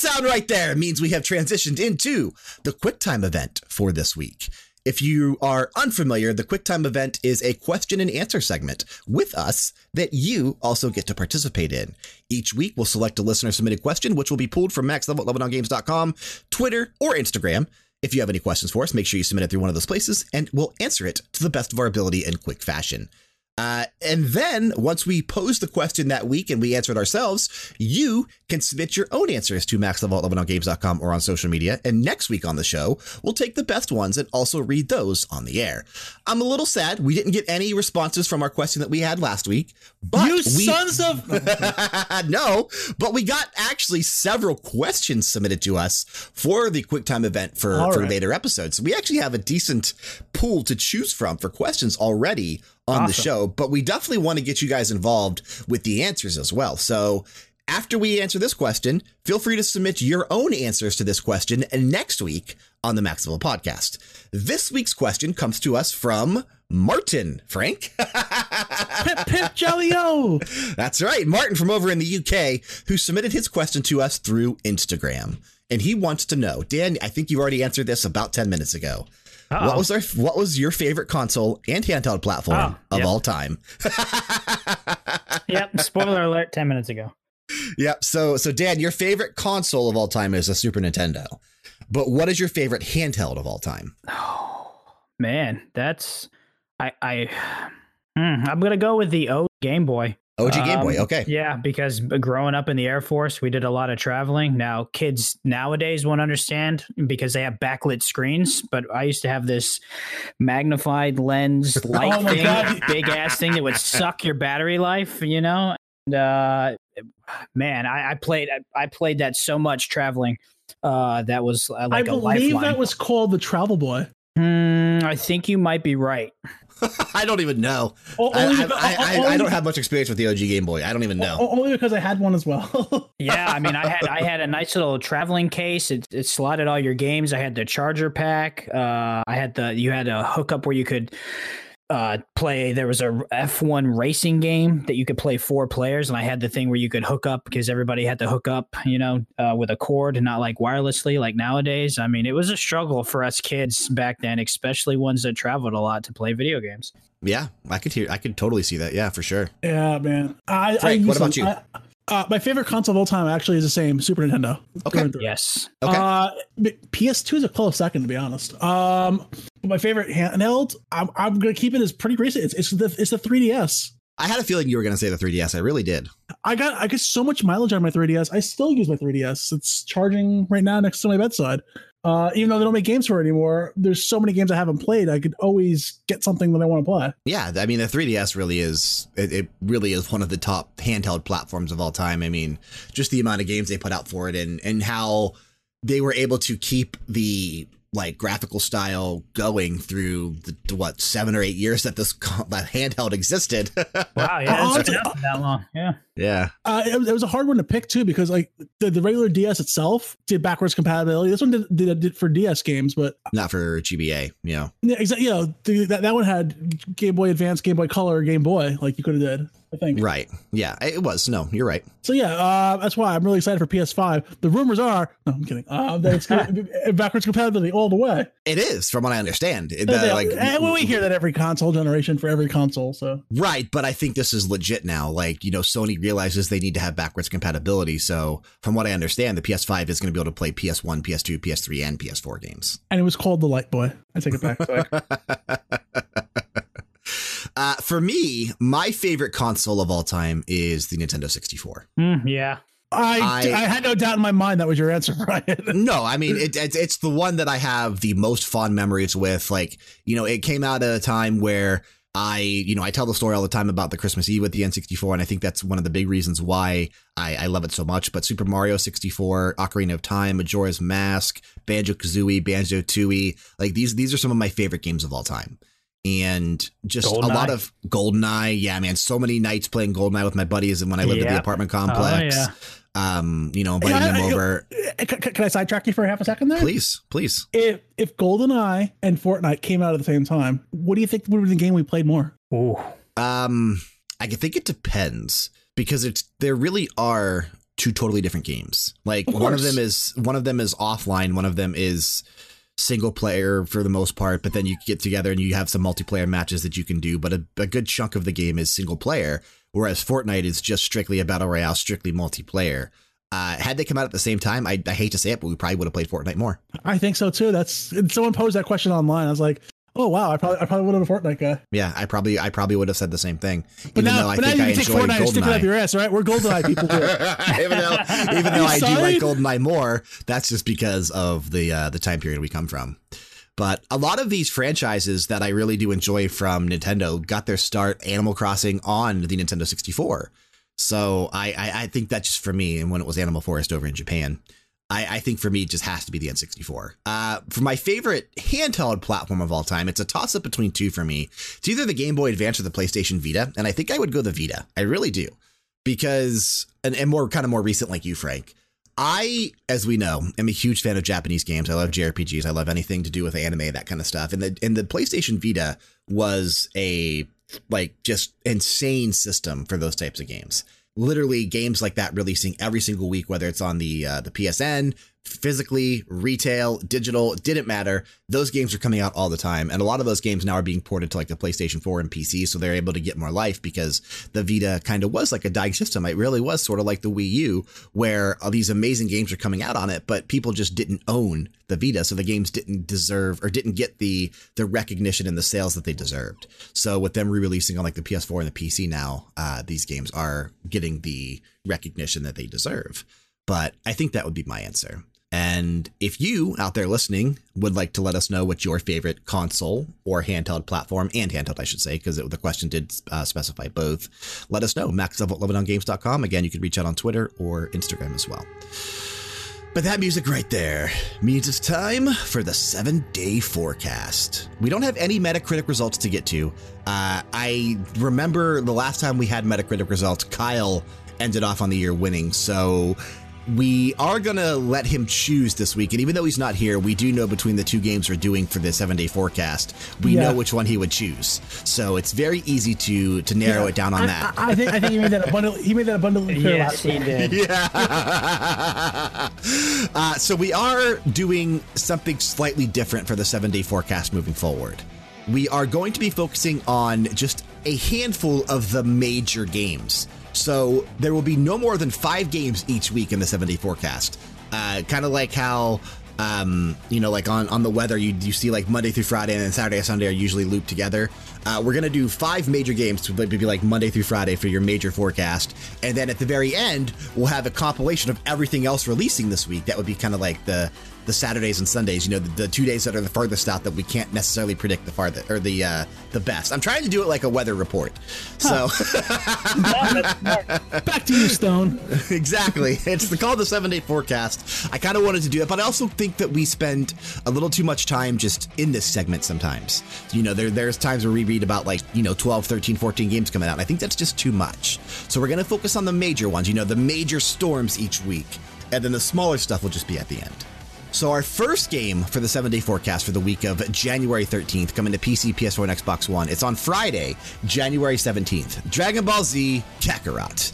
sound right there means we have transitioned into the QuickTime event for this week. If you are unfamiliar, the QuickTime event is a question and answer segment with us that you also get to participate in. Each week, we'll select a listener submitted question, which will be pulled from maxlevel.leveldowngames.com, Twitter, or Instagram. If you have any questions for us, make sure you submit it through one of those places, and we'll answer it to the best of our ability in quick fashion. Uh, and then once we pose the question that week and we answer it ourselves, you can submit your own answers to maxlevel11games.com or on social media. And next week on the show, we'll take the best ones and also read those on the air. I'm a little sad we didn't get any responses from our question that we had last week, but you we sons of no, but we got actually several questions submitted to us for the QuickTime event for, All for right. later episodes. We actually have a decent pool to choose from for questions already on the show, but we definitely want to get you guys involved with the answers as well. So after we answer this question, feel free to submit your own answers to this question next week on the Max Level podcast. This week's question comes to us from Martin. Frank? Pip Pip Jolly-O. That's right. Martin from over in the UK who submitted his question to us through Instagram. And he wants to know, Dan, I think you already answered this about 10 minutes ago. Uh-oh. What was our what was your favorite console and handheld platform Oh, of yep. all time? Yep. Spoiler alert. Ten minutes ago. Yep. So so Dan, your favorite console of all time is a Super Nintendo. But what is your favorite handheld of all time? Oh man, that's I I. Hmm, I'm gonna go with the old Game Boy. OG Game Boy. Um, Okay. Yeah, because growing up in the Air Force, we did a lot of traveling. Now, kids nowadays won't understand because they have backlit screens. But I used to have this magnified lens light Oh thing, big ass thing that would suck your battery life. You know, and uh, man, I, I played I played that so much traveling. Uh, that was uh, like I a believe lifeline. that was called the Travel Boy. Hmm, I think you might be right. I don't even know. O- I, only I, beca- I, I, only- I don't have much experience with the OG Game Boy. I don't even know. o- Only because I had one as well. Yeah, I mean, I had I had a nice little traveling case. It, it slotted all your games. I had the charger pack. Uh, I had the you had a hookup where you could uh, play. There was a F1 racing game that you could play four players, and I had the thing where you could hook up because everybody had to hook up, you know, uh, with a cord and not like wirelessly like nowadays. I mean, it was a struggle for us kids back then, especially ones that traveled a lot to play video games. Yeah, I could hear. I could totally see that. Yeah, for sure. yeah, man. I, Frank, I, what about listen, you? I- uh, my favorite console of all time actually is the same Super Nintendo. Okay. Through and through. Yes. Okay. Uh, PS2 is a close second, to be honest. Um, but my favorite handheld, I'm, I'm gonna keep it as pretty recent. It's it's the it's the 3DS. I had a feeling you were going to say the 3DS. I really did. I got I get so much mileage on my 3DS. I still use my 3DS. It's charging right now next to my bedside. Uh, even though they don't make games for it anymore, there's so many games I haven't played. I could always get something that I want to play. Yeah, I mean the 3DS really is. It, it really is one of the top handheld platforms of all time. I mean, just the amount of games they put out for it, and and how they were able to keep the like graphical style going through the what seven or eight years that this that handheld existed. Wow. Yeah. It's honestly, been that long. Yeah. yeah, Uh, it, was- it was a hard one to pick too because like the, the regular DS itself did backwards compatibility. This one did, did, did for DS games, but not for GBA. You know, yeah, exactly. You know, the, that that one had Game Boy Advance, Game Boy Color, Game Boy. Like you could have did. I think. right? Yeah, it was. No, you're right. So yeah, uh, that's why I'm really excited for PS5. The rumors are, no, I'm kidding. Uh, that it's gonna backwards compatibility all the way. It is, from what I understand. They- like, and well, we hear that every console generation for every console. So Right, but I think this is legit now. Like, you know, Sony realizes they need to have backwards compatibility. So, from what I understand, the PS5 is going to be able to play PS1, PS2, PS3, and PS4 games. and it was called the Light Boy. I take it back. Sorry. Uh, for me, my favorite console of all time is the Nintendo 64. Mm, yeah. I, I- I had no doubt in my mind that was your answer, Ryan. No, I mean, it, it's it's the one that I have the most fond memories with. Like, you know, it came out at a time where I, you know, I tell the story all the time about the Christmas Eve with the N64, and I think that's one of the big reasons why I, I love it so much. But Super Mario 64, Ocarina of Time, Majora's Mask, Banjo Kazooie, Banjo Tooie, like these these are some of my favorite games of all time. And just a lot of GoldenEye, yeah, man. So many nights playing GoldenEye with my buddies, and when I lived at the apartment complex, yeah. um, you know, inviting Yeah, them I- I- over. Can, can- can I sidetrack you for half a second there? Please, please. If if GoldenEye and Fortnite came out at the same time, what do you think would be the game we played more? Ooh. Um, I think it depends because it's there really are two totally different games. Like Of one of them is one of them is offline, one of them is single player for the most part, but then you get together and you have some multiplayer matches that you can do, but a, a good chunk of the game is single player, whereas Fortnite is just strictly a battle royale, strictly multiplayer. Uh, had they come out at the same time, I, I hate to say it, but we probably would have played Fortnite more. I think so too. That's someone posed that question online. I was like, oh wow, I probably I probably would have a Fortnite guy. Yeah, I probably I probably would have said the same thing. But even now, though I but now think you I take Fortnite and stick it up your ass, right? We're GoldenEye people even though even though I do like GoldenEye more, that's just because of the uh, the time period we come from. But a lot of these franchises that I really do enjoy from Nintendo got their start Animal Crossing on the Nintendo 64. So I, I, I think that's just for me, and when it was Animal Forest over in Japan, I, I think for me it just has to be the N64. Uh, for my favorite handheld platform of all time, it's a toss up between two for me. It's either the Game Boy Advance or the PlayStation Vita, and I think I would go the Vita. I really do because and, and more kind of more recent like you frank i as we know am a huge fan of japanese games i love jrpgs i love anything to do with anime that kind of stuff and the and the playstation vita was a like just insane system for those types of games literally games like that releasing every single week whether it's on the uh, the psn physically, retail, digital, didn't matter. Those games are coming out all the time. And a lot of those games now are being ported to like the PlayStation 4 and PC. So they're able to get more life because the Vita kind of was like a dying system. It really was sort of like the Wii U, where all these amazing games are coming out on it, but people just didn't own the Vita. So the games didn't deserve or didn't get the, the recognition and the sales that they deserved. So with them re releasing on like the PS4 and the PC now, uh, these games are getting the recognition that they deserve. But I think that would be my answer. And if you out there listening would like to let us know what your favorite console or handheld platform and handheld, I should say, because the question did uh, specify both, let us know. Max at leveldowngames.com. Again, you can reach out on Twitter or Instagram as well. But that music right there means it's time for the seven day forecast. We don't have any Metacritic results to get to. Uh, I remember the last time we had Metacritic results, Kyle ended off on the year winning. So we are going to let him choose this week. And even though he's not here, we do know between the two games we're doing for the seven day forecast, we Yeah. know which one he would choose. So it's very easy to to narrow it down on I, that. I, I think I think he made that abundantly. He made that abundantly clear Yes, last he week. did. uh, so we are doing something slightly different for the seven day forecast moving forward. We are going to be focusing on just a handful of the major games. So there will be no more than five games each week in the seven day forecast. Uh, kind of like how. Um, you know, like on, on the weather, you, you see like Monday through Friday and then Saturday and Sunday are usually looped together. Uh, we're going to do five major games to be like Monday through Friday for your major forecast. And then at the very end, we'll have a compilation of everything else releasing this week. That would be kind of like the the Saturdays and Sundays, you know, the, the two days that are the furthest out that we can't necessarily predict the farthest or the uh, the best. I'm trying to do it like a weather report. So Back to you, Stone. exactly. It's the called the seven day forecast. I kind of wanted to do it, but I also think that we spend a little too much time just in this segment sometimes. You know, there, there's times where we read about like, you know, 12, 13, 14 games coming out. I think that's just too much. So we're going to focus on the major ones, you know, the major storms each week. And then the smaller stuff will just be at the end. So, our first game for the seven day forecast for the week of January 13th, coming to PC, PS4, and Xbox One, it's on Friday, January 17th Dragon Ball Z Kakarot.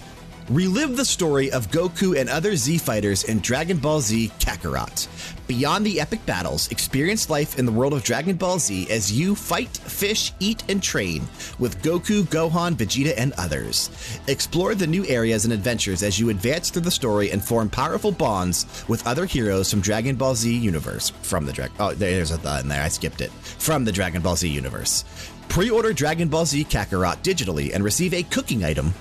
Relive the story of Goku and other Z fighters in Dragon Ball Z Kakarot. Beyond the epic battles, experience life in the world of Dragon Ball Z as you fight, fish, eat, and train with Goku, Gohan, Vegeta, and others. Explore the new areas and adventures as you advance through the story and form powerful bonds with other heroes from Dragon Ball Z universe. From the Dragon. Oh, there's a the in there. I skipped it. From the Dragon Ball Z universe. Pre order Dragon Ball Z Kakarot digitally and receive a cooking item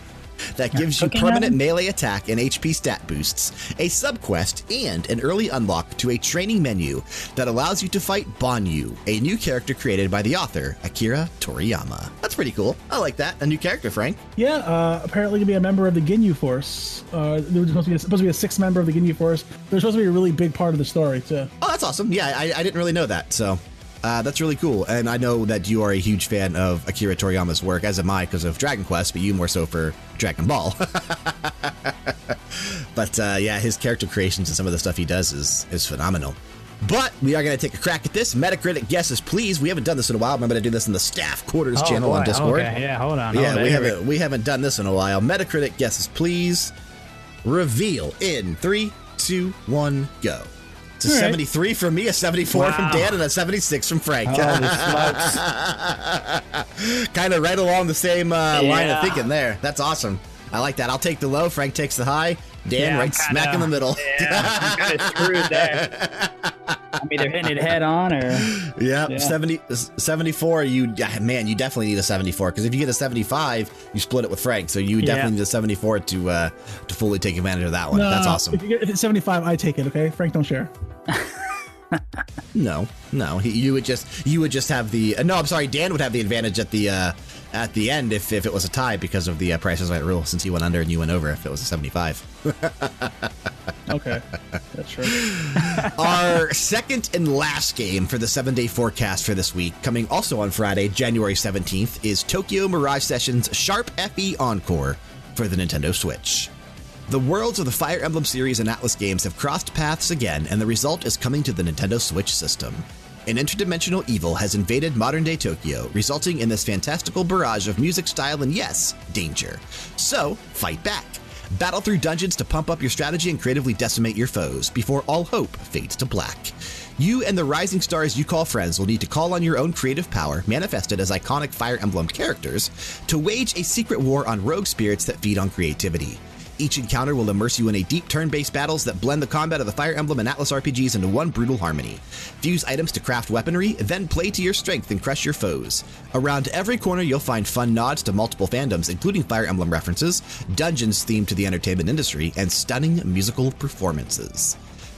that gives you permanent melee attack and HP stat boosts, a subquest, and an early unlock to a training menu that allows you to fight Bonyu, a new character created by the author, Akira Toriyama. That's pretty cool. I like that. A new character, Frank. Yeah, uh, apparently to be a member of the Ginyu Force. Uh, there was supposed to be a, supposed to be a sixth member of the Ginyu Force. They're supposed to be a really big part of the story too. Oh, that's awesome. Yeah, I, I didn't really know that. So. Uh, that's really cool. And I know that you are a huge fan of Akira Toriyama's work, as am I, because of Dragon Quest, but you more so for Dragon Ball. but uh, yeah, his character creations and some of the stuff he does is, is phenomenal. But we are going to take a crack at this. Metacritic guesses, please. We haven't done this in a while. Remember to do this in the staff quarters Oh, channel on. Discord. Okay, yeah, hold on. Yeah, hold we haven't we haven't done this in a while. Metacritic guesses, please. Reveal in three, two, one, go. It's a All right. 73 from me, a 74 from Dan, and a 76 from Frank. Holy smokes. kind of right along the same uh, line of thinking there. That's awesome. I like that. I'll take the low. Frank takes the high. Dan Yeah, right I'm smack in the middle. Yeah, I'm kind of screwed there. I'm either hitting it head on or. Yep, Yeah. 70, 74, you, man, you definitely need a 74 because if you get a 75, you split it with Frank. So you Yeah. definitely need a 74 to uh, to fully take advantage of that one. That's awesome. If, you get, if it's 75, I take it. Okay, Frank, don't share. No, no, he, you would just you would just have the uh, no. I'm sorry, Dan would have the advantage at the uh, at the end if, if it was a tie because of the uh, Price is Right rule. Since he went under and you went over, if it was a 75. Okay, that's true. Our second and last game for the seven day forecast for this week, coming also on Friday, January 17th, is Tokyo Mirage Sessions Sharp FE Encore for the Nintendo Switch. The worlds of the Fire Emblem series and Atlus games have crossed paths again, and the result is coming to the Nintendo Switch system. An interdimensional evil has invaded modern day Tokyo, resulting in this fantastical barrage of music, style, and yes, danger. So, fight back. Battle through dungeons to pump up your strategy and creatively decimate your foes before all hope fades to black. You and the rising stars you call friends will need to call on your own creative power, manifested as iconic Fire Emblem characters, to wage a secret war on rogue spirits that feed on creativity. Each encounter will immerse you in a deep turn based battles that blend the combat of the Fire Emblem and Atlus RPGs into one brutal harmony. Fuse items to craft weaponry, then play to your strength and crush your foes. Around every corner, you'll find fun nods to multiple fandoms, including Fire Emblem references, dungeons themed to the entertainment industry, and stunning musical performances.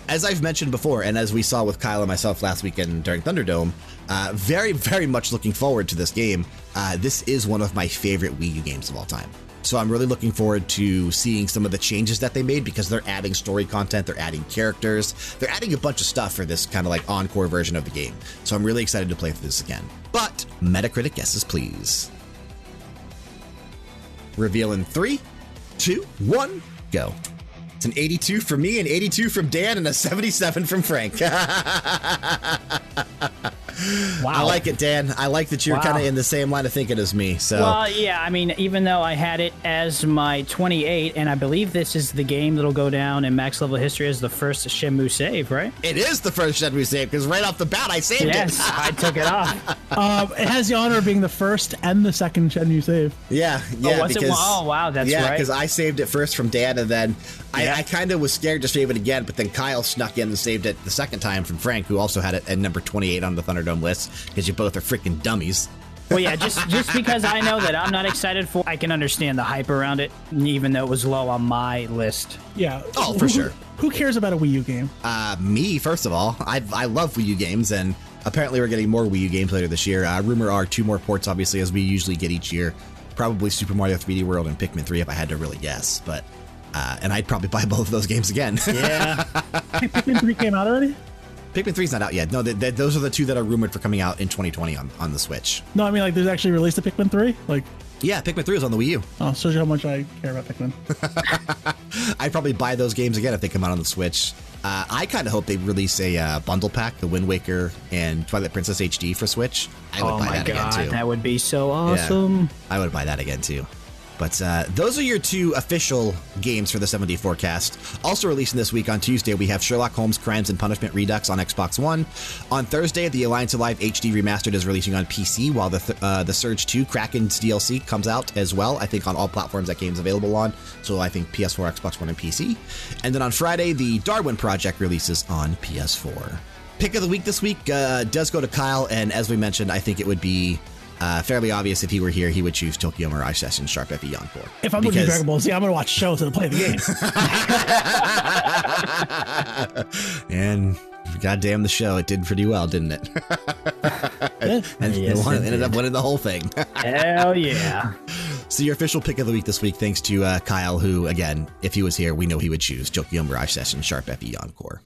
As I've mentioned before, and as we saw with Kyle and myself last weekend during Thunderdome, uh, very, very much looking forward to this game. Uh, this is one of my favorite Wii U games of all time. So I'm really looking forward to seeing some of the changes that they made because they're adding story content, they're adding characters, they're adding a bunch of stuff for this kind of like encore version of the game. So I'm really excited to play through this again. But Metacritic guesses, please. Reveal in three, two, one, go. It's an 82 from me, an 82 from Dan, and a 77 from Frank. Wow. I like it, Dan. I like that you're Wow. kind of in the same line of thinking as me. So Well, yeah, I mean, even though I had it as my 28, and I believe this is the game that'll go down in max level history as the first Shenmue save, right? it is the first Shenmue save because right off the bat I saved Yes, it. I took it off. Um, it has the honor of being the first and the second Shenmue save. yeah, yeah. was it? Oh, wow, that's yeah, right. because I saved it first from Dan, and then I, Yeah. I kind of was scared to save it again, but then Kyle snuck in and saved it the second time from Frank, who also had it at number 28 on the Thunderdome list because you both are freaking dummies. Well, yeah, just just because I know that I'm not excited for, I can understand the hype around it, even though it was low on my list. Yeah. Oh, for Who- sure. Who cares about a Wii U game? Uh, me, first of all, I, I love Wii U games, and apparently we're getting more Wii U games later this year. Uh, rumor are two more ports, obviously, as we usually get each year. Probably Super Mario 3D World and Pikmin 3 if I had to really guess, but. Uh, and I'd probably buy both of those games again. Yeah. Pikmin 3 came out already? Pikmin 3's not out yet. No, th th those are the two that are rumored for coming out in 2020 on, on the Switch. No, I mean, like, there's actually released a Pikmin 3? Like, Yeah, Pikmin 3 is on the Wii U. oh, shows you how much I care about Pikmin. I'd probably buy those games again if they come out on the Switch. Uh, I kind of hope they release a uh, bundle pack, the Wind Waker and Twilight Princess HD for Switch. I would oh buy my that god, again too. that would be so Yeah. awesome. I would buy that again too. But uh, those are your two official games for the 70 forecast. Also releasing this week on Tuesday, we have Sherlock Holmes Crimes and Punishment Redux on Xbox One. On Thursday, the Alliance Alive HD Remastered is releasing on PC, while the th uh, the Surge 2 Kraken's DLC comes out as well. I think on all platforms that game's available on. So I think PS4, Xbox One, and PC. And then on Friday, the Darwin Project releases on PS4. Pick of the week this week uh, does go to Kyle, and as we mentioned, I think it would be uh, fairly obvious if he were here, he would choose Tokyo Mirage Session Sharp FE Encore. If I'm looking at Dragon Ball Z, I'm going to watch shows and play the game. and goddamn the show, it did pretty well, didn't it? and Yes, it won- it ended up winning the whole thing. Hell yeah. so your official pick of the week this week, thanks to uh, Kyle, who again, if he was here, we know he would choose Tokyo Mirage Session Sharp FE Encore.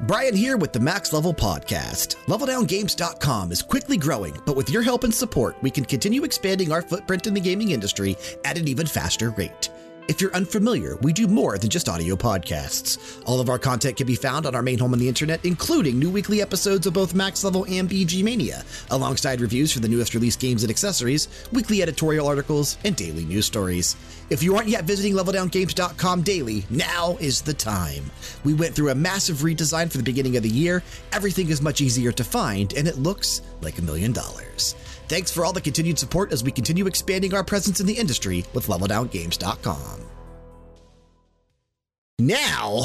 Brian here with the Max Level Podcast. LevelDownGames.com is quickly growing, but with your help and support, we can continue expanding our footprint in the gaming industry at an even faster rate. If you're unfamiliar, we do more than just audio podcasts. All of our content can be found on our main home on the internet, including new weekly episodes of both Max Level and BG Mania, alongside reviews for the newest released games and accessories, weekly editorial articles, and daily news stories. If you aren't yet visiting LevelDownGames.com daily, now is the time. We went through a massive redesign for the beginning of the year. Everything is much easier to find, and it looks like a million dollars. Thanks for all the continued support as we continue expanding our presence in the industry with LevelDownGames.com. Now,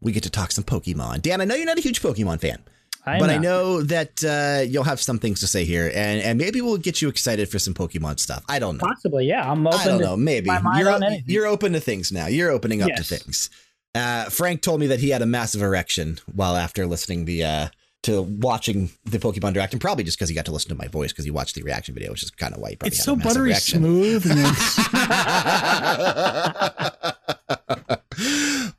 we get to talk some Pokemon. Dan, I know you're not a huge Pokemon fan. I but I know. that uh, you'll have some things to say here, and, and maybe we'll get you excited for some Pokemon stuff. I don't know. Possibly, yeah. I'm open I don't to know. Maybe you're you're open to things now. You're opening up to things. Uh, Frank told me that he had a massive erection while after listening the uh, to watching the Pokemon Direct, and probably just because he got to listen to my voice because he watched the reaction video, which is kind of why it's so buttery erection. smooth.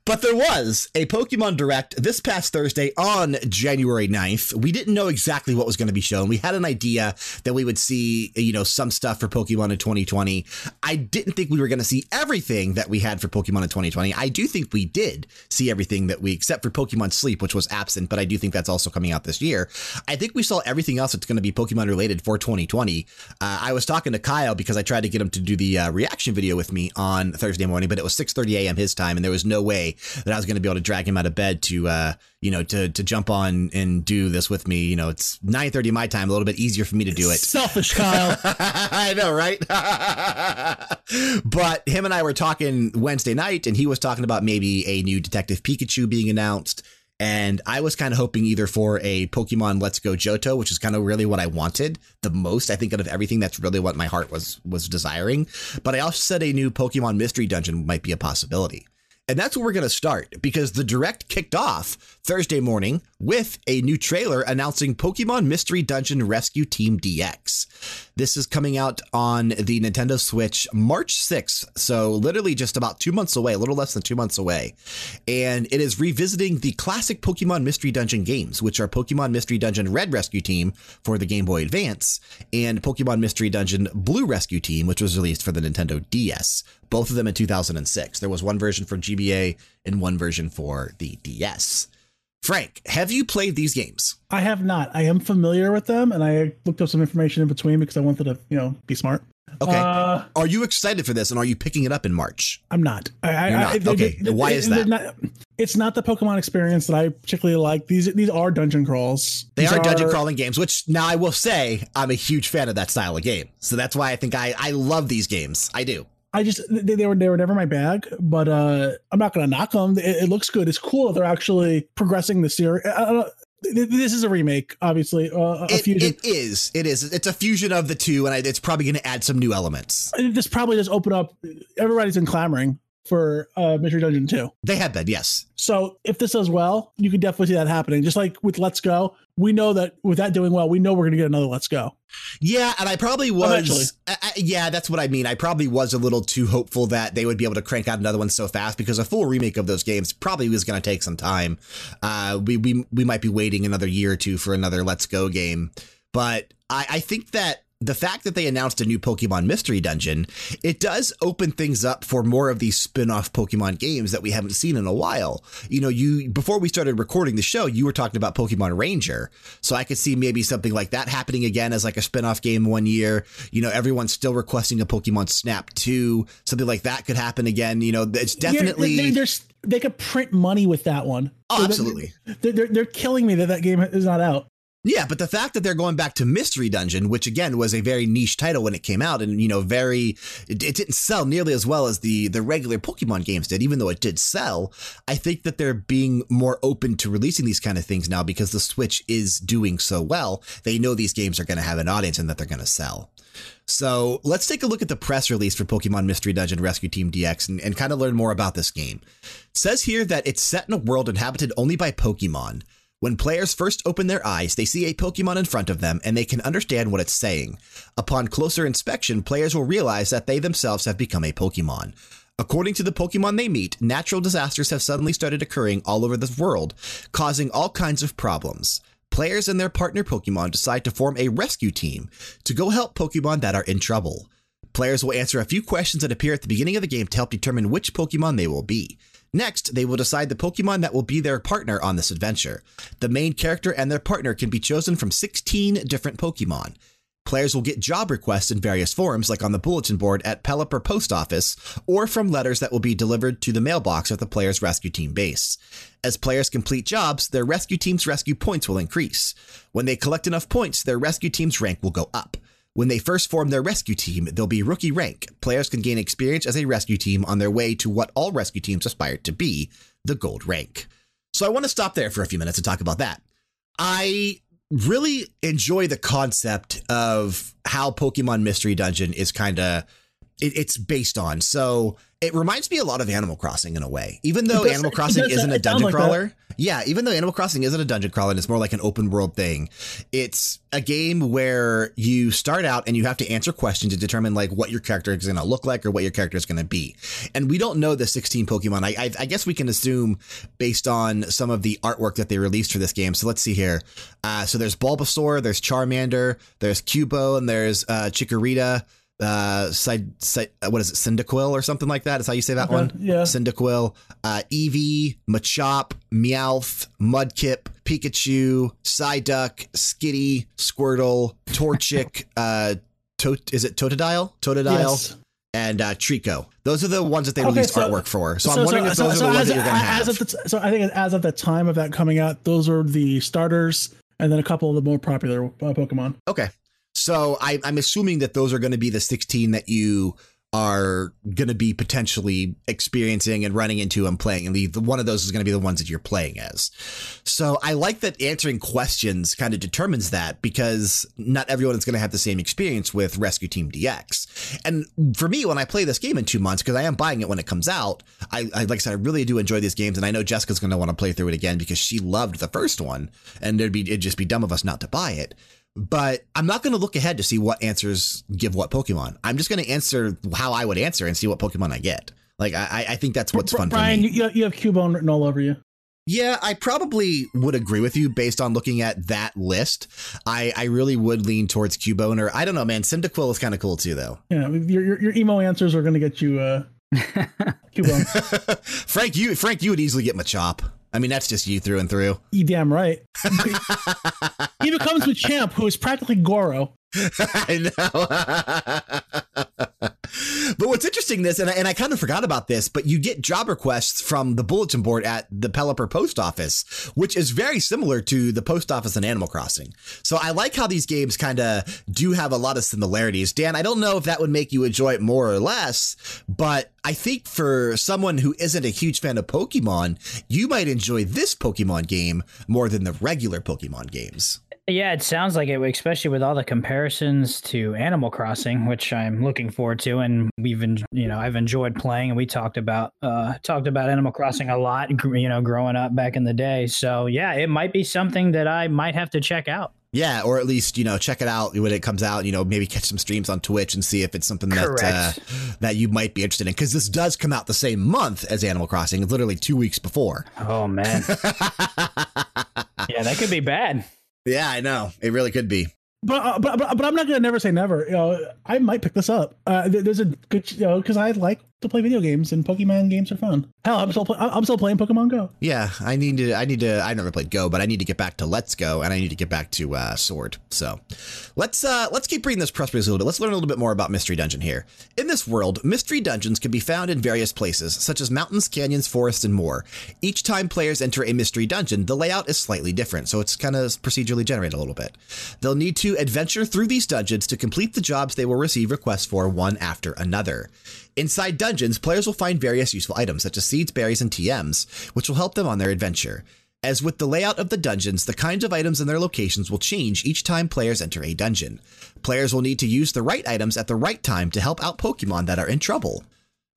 But there was a Pokemon Direct this past Thursday on January 9th. We didn't know exactly what was going to be shown. We had an idea that we would see, you know, some stuff for Pokemon in 2020. I didn't think we were going to see everything that we had for Pokemon in 2020. I do think we did see everything that we, except for Pokemon Sleep, which was absent, but I do think that's also coming out this year. I think we saw everything else that's going to be Pokemon related for 2020. Uh, I was talking to Kyle because I tried to get him to do the uh, reaction video with me on Thursday morning, but it was 6:30 a.m. his time, and there was no way that I was going to be able to drag him out of bed to, uh, you know, to to jump on and do this with me. You know, it's 9:30 my time, a little bit easier for me to do it. Selfish, Kyle. I know, right? but him and I were talking Wednesday night, and he was talking about maybe a new Detective Pikachu being announced. And I was kind of hoping either for a Pokemon Let's Go Johto, which is kind of really what I wanted the most. I think out of everything, that's really what my heart was was desiring. But I also said a new Pokemon Mystery Dungeon might be a possibility. And that's where we're going to start because the direct kicked off Thursday morning with a new trailer announcing Pokemon Mystery Dungeon Rescue Team DX. This is coming out on the Nintendo Switch March 6th. So, literally just about two months away, a little less than two months away. And it is revisiting the classic Pokemon Mystery Dungeon games, which are Pokemon Mystery Dungeon Red Rescue Team for the Game Boy Advance and Pokemon Mystery Dungeon Blue Rescue Team, which was released for the Nintendo DS both of them in 2006. There was one version for GBA and one version for the DS. Frank, have you played these games? I have not. I am familiar with them, and I looked up some information in between because I wanted to, you know, be smart. Okay. Uh, are you excited for this, and are you picking it up in March? I'm not. I, You're not. I- Okay. they- Why is that? Not, it's not the Pokemon experience that I particularly like. These these are dungeon crawls. They These are dungeon crawling games, which now I will say I'm a huge fan of that style of game. So that's why I think I, I love these games. I do. I just they, they were they were never my bag, but uh, I'm not gonna knock them. It, it looks good. It's cool that they're actually progressing the series. I, I don't, th- this is a remake, obviously. Uh, a It, fusion. it is. It is. It's a fusion of the two, and I, it's probably going to add some new elements. this probably does open up. Everybody's been clamoring for uh, Mystery Dungeon 2. They have been, yes. So if this does well, you could definitely see that happening. Just like with Let's Go, we know that with that doing well, we know we're going to get another Let's Go. Yeah, and I probably was. I, I- yeah, that's what I mean. I probably was a little too hopeful that they would be able to crank out another one so fast because a full remake of those games probably was going to take some time. Uh, we we we might be waiting another year or two for another Let's Go game, but I, I think that. The fact that they announced a new Pokemon Mystery Dungeon, it does open things up for more of these spin-off Pokemon games that we haven't seen in a while. You know, you before we started recording the show, you were talking about Pokemon Ranger. So I could see maybe something like that happening again as like a spin-off game one year. You know, everyone's still requesting a Pokemon Snap 2. Something like that could happen again. You know, it's definitely Yeah, they, they could print money with that one. Oh, So absolutely. They're, they're, they're killing me that that game is not out. Yeah, but the fact that they're going back to Mystery Dungeon, which again was a very niche title when it came out, and you know, very it, it didn't sell nearly as well as the the regular Pokemon games did, even though it did sell. I think that they're being more open to releasing these kind of things now because the Switch is doing so well. They know these games are going to have an audience and that they're going to sell. So let's take a look at the press release for Pokemon Mystery Dungeon Rescue Team DX and, and kind of learn more about this game. It says here that it's set in a world inhabited only by Pokemon. When players first open their eyes, they see a Pokemon in front of them and they can understand what it's saying. Upon closer inspection, players will realize that they themselves have become a Pokemon. According to the Pokemon they meet, natural disasters have suddenly started occurring all over the world, causing all kinds of problems. Players and their partner Pokemon decide to form a rescue team to go help Pokemon that are in trouble. Players will answer a few questions that appear at the beginning of the game to help determine which Pokemon they will be. Next, they will decide the Pokemon that will be their partner on this adventure. The main character and their partner can be chosen from 16 different Pokemon. Players will get job requests in various forms, like on the bulletin board at Pelipper Post Office, or from letters that will be delivered to the mailbox at the player's rescue team base. As players complete jobs, their rescue team's rescue points will increase. When they collect enough points, their rescue team's rank will go up. When they first form their rescue team, they'll be rookie rank. Players can gain experience as a rescue team on their way to what all rescue teams aspire to be the gold rank. So I want to stop there for a few minutes and talk about that. I really enjoy the concept of how Pokemon Mystery Dungeon is kind of it, it's based on. So It reminds me a lot of Animal Crossing in a way, even though does- Animal Crossing isn't a dungeon like that. Yeah, even though Animal Crossing isn't a dungeon crawler and it's more like an open world thing, it's a game where you start out and you have to answer questions to determine like what your character is going to look like or what your character is going to be. And we don't know the 16 Pokemon. I, I, I guess we can assume based on some of the artwork that they released for this game. So let's see here. Uh, so there's Bulbasaur, there's Charmander, there's Cubone, and there's uh, Chikorita uh side, side what is it cyndaquil or something like that is how you say that one yeah. cyndaquil uh eevee machop meowth mudkip pikachu psyduck skitty squirtle torchic uh Tot- is it Totodile? Totodile Yes. and uh, Treecko. Those are the ones that they Okay, released so- artwork for. So, I'm wondering if those so are the ones as, that you're going to have. of the t- so I think as of the time of that coming out, those are the starters, and then a couple of the more popular uh, Pokemon. Okay. So I, I'm assuming that those are going to be the 16 that you are going to be potentially experiencing and running into and playing. And the, the one of those is going to be the ones that you're playing as. So I like that answering questions kind of determines that because not everyone is going to have the same experience with Rescue Team DX. And for me, when I play this game in two months, because I am buying it when it comes out, I, I like I said, I really do enjoy these games. And I know Jessica's going to want to play through it again because she loved the first one and it'd be, it'd just be dumb of us not to buy it but I'm not going to look ahead to see what answers give what Pokemon. I'm just going to answer how I would answer and see what Pokemon I get. Like I, I think that's what's fun Brian, for me. you, you have Cubone written all over you. Yeah, I probably would agree with you based on looking at that list. I, I really would lean towards Cubone or I don't know, man. Cyndaquil is kind of cool too, though. Yeah, your, your, your emo answers are going to get you uh, Cubone. Frank, you Frank, you would easily get Machop. I mean, that's just you through and through. you damn right. he becomes Machamp, who is practically Goro. I know. but what's interesting this, and I, and I kind of forgot about this, but you get job requests from the bulletin board at the Pelipper post office, which is very similar to the post office in Animal Crossing. So I like how these games kind of do have a lot of similarities. Dan, I don't know if that would make you enjoy it more or less, but I think for someone who isn't a huge fan of Pokemon, you might enjoy this Pokemon game more than the regular Pokemon games. Yeah, it sounds like it, especially with all the comparisons to Animal Crossing, which I'm looking forward to, and we've, en- you know, I've enjoyed playing, and we talked about, uh, talked about Animal Crossing a lot, you know, growing up back in the day. So yeah, it might be something that I might have to check out. Yeah, or at least you know check it out when it comes out. You know, maybe catch some streams on Twitch and see if it's something that uh, that you might be interested in. Because this does come out the same month as Animal Crossing. It's literally two weeks before. Oh man, yeah, that could be bad. Yeah, I know. It really could be. But, uh, but but but I'm not gonna never say never. You know, I might pick this up. Uh, there- there's a good, you know, because I like to play video games and Pokemon games are fun. Hell, I'm still I'm still playing Pokemon Go. Yeah, I need to. I need to. I never played Go, but I need to get back to Let's Go, and I need to get back to uh, Sword. So, let's uh, let's keep reading this press release a little bit. Let's learn a little bit more about Mystery Dungeon here. In this world, mystery dungeons can be found in various places, such as mountains, canyons, forests, and more. Each time players enter a mystery dungeon, the layout is slightly different, so it's kind of procedurally generated a little bit. They'll need to adventure through these dungeons to complete the jobs they will receive requests for one after another. Inside dungeons, players will find various useful items such as seeds, berries, and TMs, which will help them on their adventure. As with the layout of the dungeons, the kinds of items and their locations will change each time players enter a dungeon. Players will need to use the right items at the right time to help out Pokemon that are in trouble.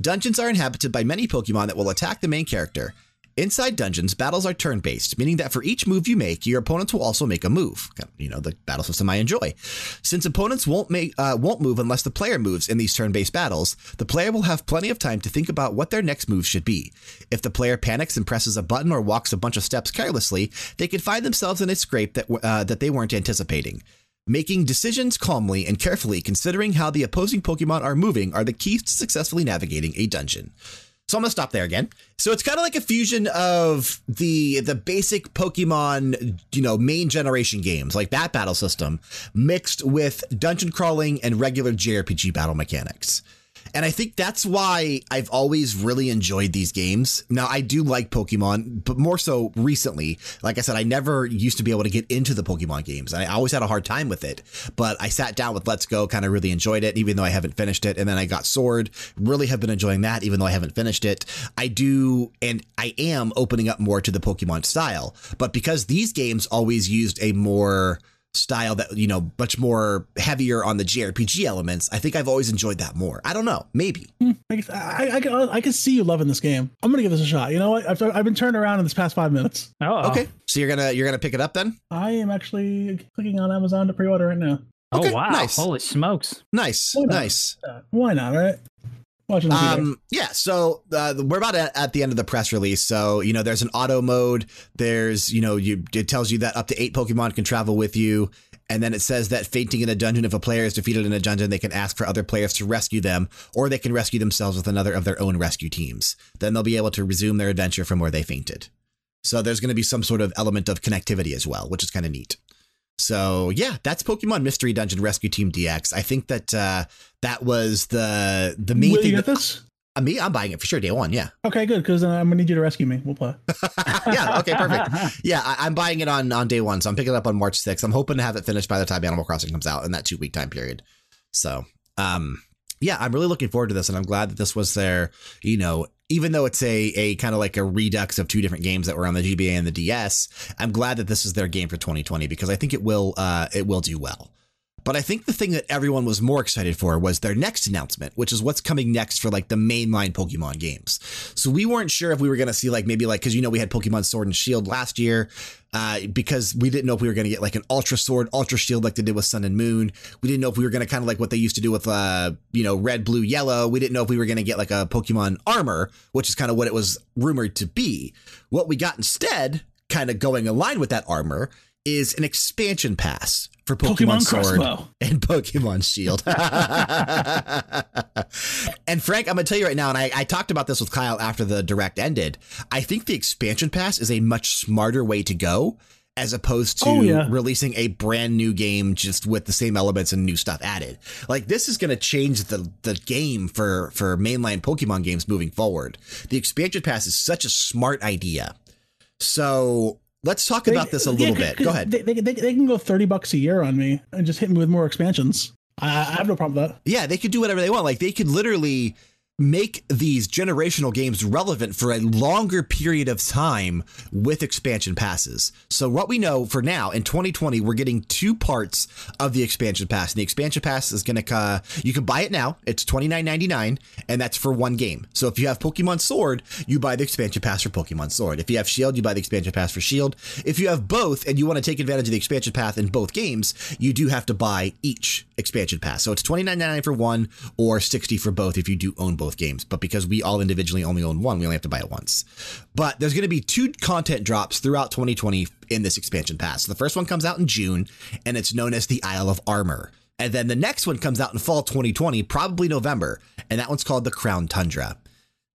Dungeons are inhabited by many Pokemon that will attack the main character. Inside dungeons, battles are turn based, meaning that for each move you make, your opponents will also make a move. You know, the battle system I enjoy. Since opponents won't make uh, won't move unless the player moves in these turn based battles, the player will have plenty of time to think about what their next move should be. If the player panics and presses a button or walks a bunch of steps carelessly, they could find themselves in a scrape that uh, that they weren't anticipating. Making decisions calmly and carefully, considering how the opposing Pokemon are moving, are the keys to successfully navigating a dungeon. So I'm gonna stop there again. So it's kind of like a fusion of the the basic Pokemon, you know, main generation games like that battle system, mixed with dungeon crawling and regular JRPG battle mechanics. And I think that's why I've always really enjoyed these games. Now, I do like Pokemon, but more so recently. Like I said, I never used to be able to get into the Pokemon games. I always had a hard time with it. But I sat down with Let's Go, kind of really enjoyed it, even though I haven't finished it. And then I got Sword, really have been enjoying that, even though I haven't finished it. I do, and I am opening up more to the Pokemon style. But because these games always used a more style that you know much more heavier on the JRPG elements. I think I've always enjoyed that more. I don't know, maybe. I, I, I, can- I can see you loving this game. I'm gonna give this a shot. You know what? I've, I've been turned around in this past five minutes. Oh, Okay, so you're gonna you're gonna pick it up then. I am actually clicking on Amazon to pre-order right now. Oh wow! nice. Holy smokes! Nice, Why nice. Uh, Why not? Right? Um, yeah, so uh, we're about at, at the end of the press release. So, you know, there's an auto mode. There's, you know, you it tells you that up to eight Pokemon can travel with you. And then it says that fainting in a dungeon, if a player is defeated in a dungeon, they can ask for other players to rescue them, or they can rescue themselves with another of their own rescue teams. Then they'll be able to resume their adventure from where they fainted. So there's going to be some sort of element of connectivity as well, which is kind of neat. So yeah, that's Pokemon Mystery Dungeon Rescue Team DX. I think that uh, that was the the main Will thing. you get that- this? uh, me, I'm buying it for sure day one. Yeah, Okay, good. Because then I'm gonna need you to rescue me. We'll play. yeah. Okay, perfect. Yeah, I, I'm buying it on on day one, so I'm picking it up on March 6th. I'm hoping to have it finished by the time Animal Crossing comes out in that two week time period. So, um, yeah, I'm really looking forward to this, and I'm glad that this was their, you know, even though it's a a kind of like a redux of two different games that were on the GBA and the DS, I'm glad that this is their game for 2020 because I think it will uh it will do well. But I think the thing that everyone was more excited for was their next announcement, which is what's coming next for like the mainline Pokemon games. So we weren't sure if we were going to see like maybe like because you know we had Pokemon Sword and Shield last year, uh, because we didn't know if we were going to get like an Ultra Sword, Ultra Shield like they did with Sun and Moon. We didn't know if we were going to kind of like what they used to do with uh you know Red, Blue, Yellow. We didn't know if we were going to get like a Pokemon Armor, which is kind of what it was rumored to be. What we got instead, kind of going aligned with that armor, is an expansion pass for Pokemon, Pokemon Sword Crossbow. and Pokemon Shield. and Frank, I'm going to tell you right now, and I, I talked about this with Kyle after the direct ended. I think the expansion pass is a much smarter way to go as opposed to Oh, yeah. releasing a brand new game just with the same elements and new stuff added. Like this is going to change the the game for for mainline Pokemon games moving forward. The expansion pass is such a smart idea. So let's talk about this a little Yeah, bit. Go ahead. They, they, they, they can go 30 bucks a year on me and just hit me with more expansions. I, I have no problem with that. Yeah, they could do whatever they want. Like they could literally make these generational games relevant for a longer period of time with expansion passes. So what we know for now in 2020, we're getting two parts of the expansion pass. And the expansion pass is going to uh, you can buy it now. It's 29.99 and that's for one game. So if you have Pokemon Sword, you buy the expansion pass for Pokemon Sword. If you have Shield, you buy the expansion pass for Shield. If you have both and you want to take advantage of the expansion pass in both games, you do have to buy each expansion pass. So it's $29.99 for one or 60 for both if you do own both games. But because we all individually only own one, we only have to buy it once. But there's going to be two content drops throughout 2020 in this expansion pass. So the first one comes out in June and it's known as the Isle of Armor. And then the next one comes out in fall 2020, probably November, and that one's called the Crown Tundra.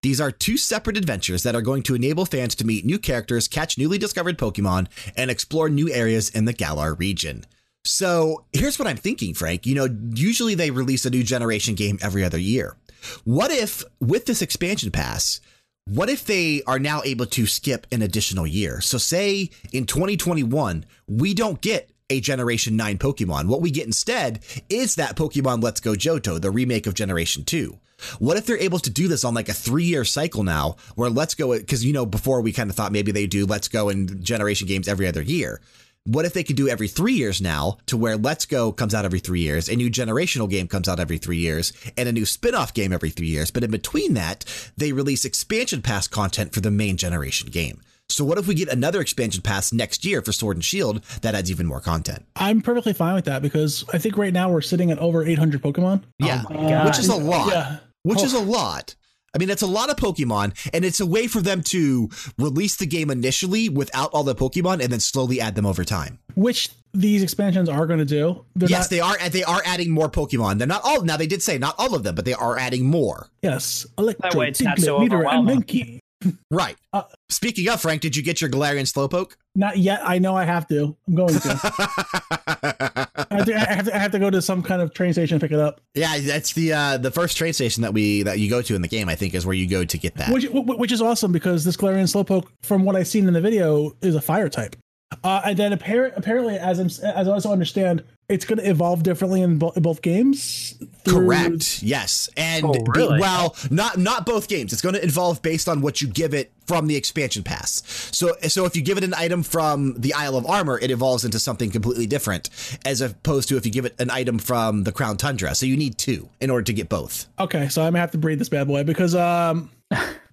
These are two separate adventures that are going to enable fans to meet new characters, catch newly discovered Pokemon, and explore new areas in the Galar region. So here's what I'm thinking, Frank. You know, usually they release a new generation game every other year. What if, with this expansion pass, what if they are now able to skip an additional year? So, say in 2021, we don't get a Generation 9 Pokemon. What we get instead is that Pokemon Let's Go Johto, the remake of Generation 2. What if they're able to do this on like a three year cycle now where Let's Go, because you know, before we kind of thought maybe they do Let's Go and Generation games every other year. What if they could do every three years now to where Let's Go comes out every three years, a new generational game comes out every three years, and a new spin off game every three years? But in between that, they release expansion pass content for the main generation game. So, what if we get another expansion pass next year for Sword and Shield that adds even more content? I'm perfectly fine with that because I think right now we're sitting at over 800 Pokemon. Yeah, oh my God. which is a lot. Yeah. Which Oh. is a lot. I mean, it's a lot of Pokemon, and it's a way for them to release the game initially without all the Pokemon and then slowly add them over time. Which these expansions are going to do. They're yes, not, they are. They are adding more Pokemon. They're not all. Now they did say not all of them, but they are adding more. Yes. Electro, way it's not Diglett, so Meteor, and overwhelming. Right. Uh, Speaking of Frank, did you get your Galarian Slowpoke? Not yet. I know I have to. I'm going to. I, have to, I, have to I have to go to some kind of train station and pick it up. yeah, that's the uh, the first train station that we that you go to in the game. I think is where you go to get that. Which, which is awesome because this Galarian Slowpoke, from what I've seen in the video, is a fire type. Uh, and then appar- apparently, as I'm, as I also understand, it's going to evolve differently in, bo- both games. through- Correct. Yes, and Oh, the- really? well, not not both games. It's going to evolve based on what you give it from the expansion pass. So, so if you give it an item from the Isle of Armor, it evolves into something completely different, as opposed to if you give it an item from the Crown Tundra. So you need two in order to get both. Okay, so I'm gonna have to breed this bad boy because um,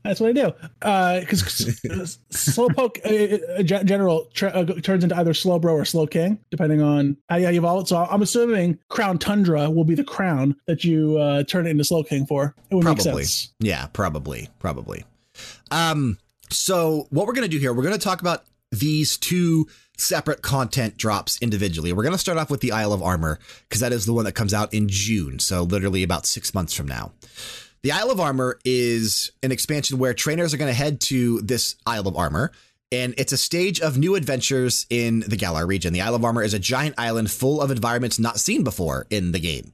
that's what I do. Because slowpoke uh, uh, gen- general uh, turns into either slowbro or Slowking, depending on how you evolve it. So I'm assuming Crown Tundra will be the crown that you uh, turn it into Slowking for. It would make sense. Yeah, probably, probably. Um, so what we're going to do here, we're going to talk about these two separate content drops individually. We're going to start off with the Isle of Armor because that is the one that comes out in June, so literally about six months from now. The Isle of Armor is an expansion where trainers are going to head to this Isle of Armor. And it's a stage of new adventures in the Galar region. The Isle of Armor is a giant island full of environments not seen before in the game.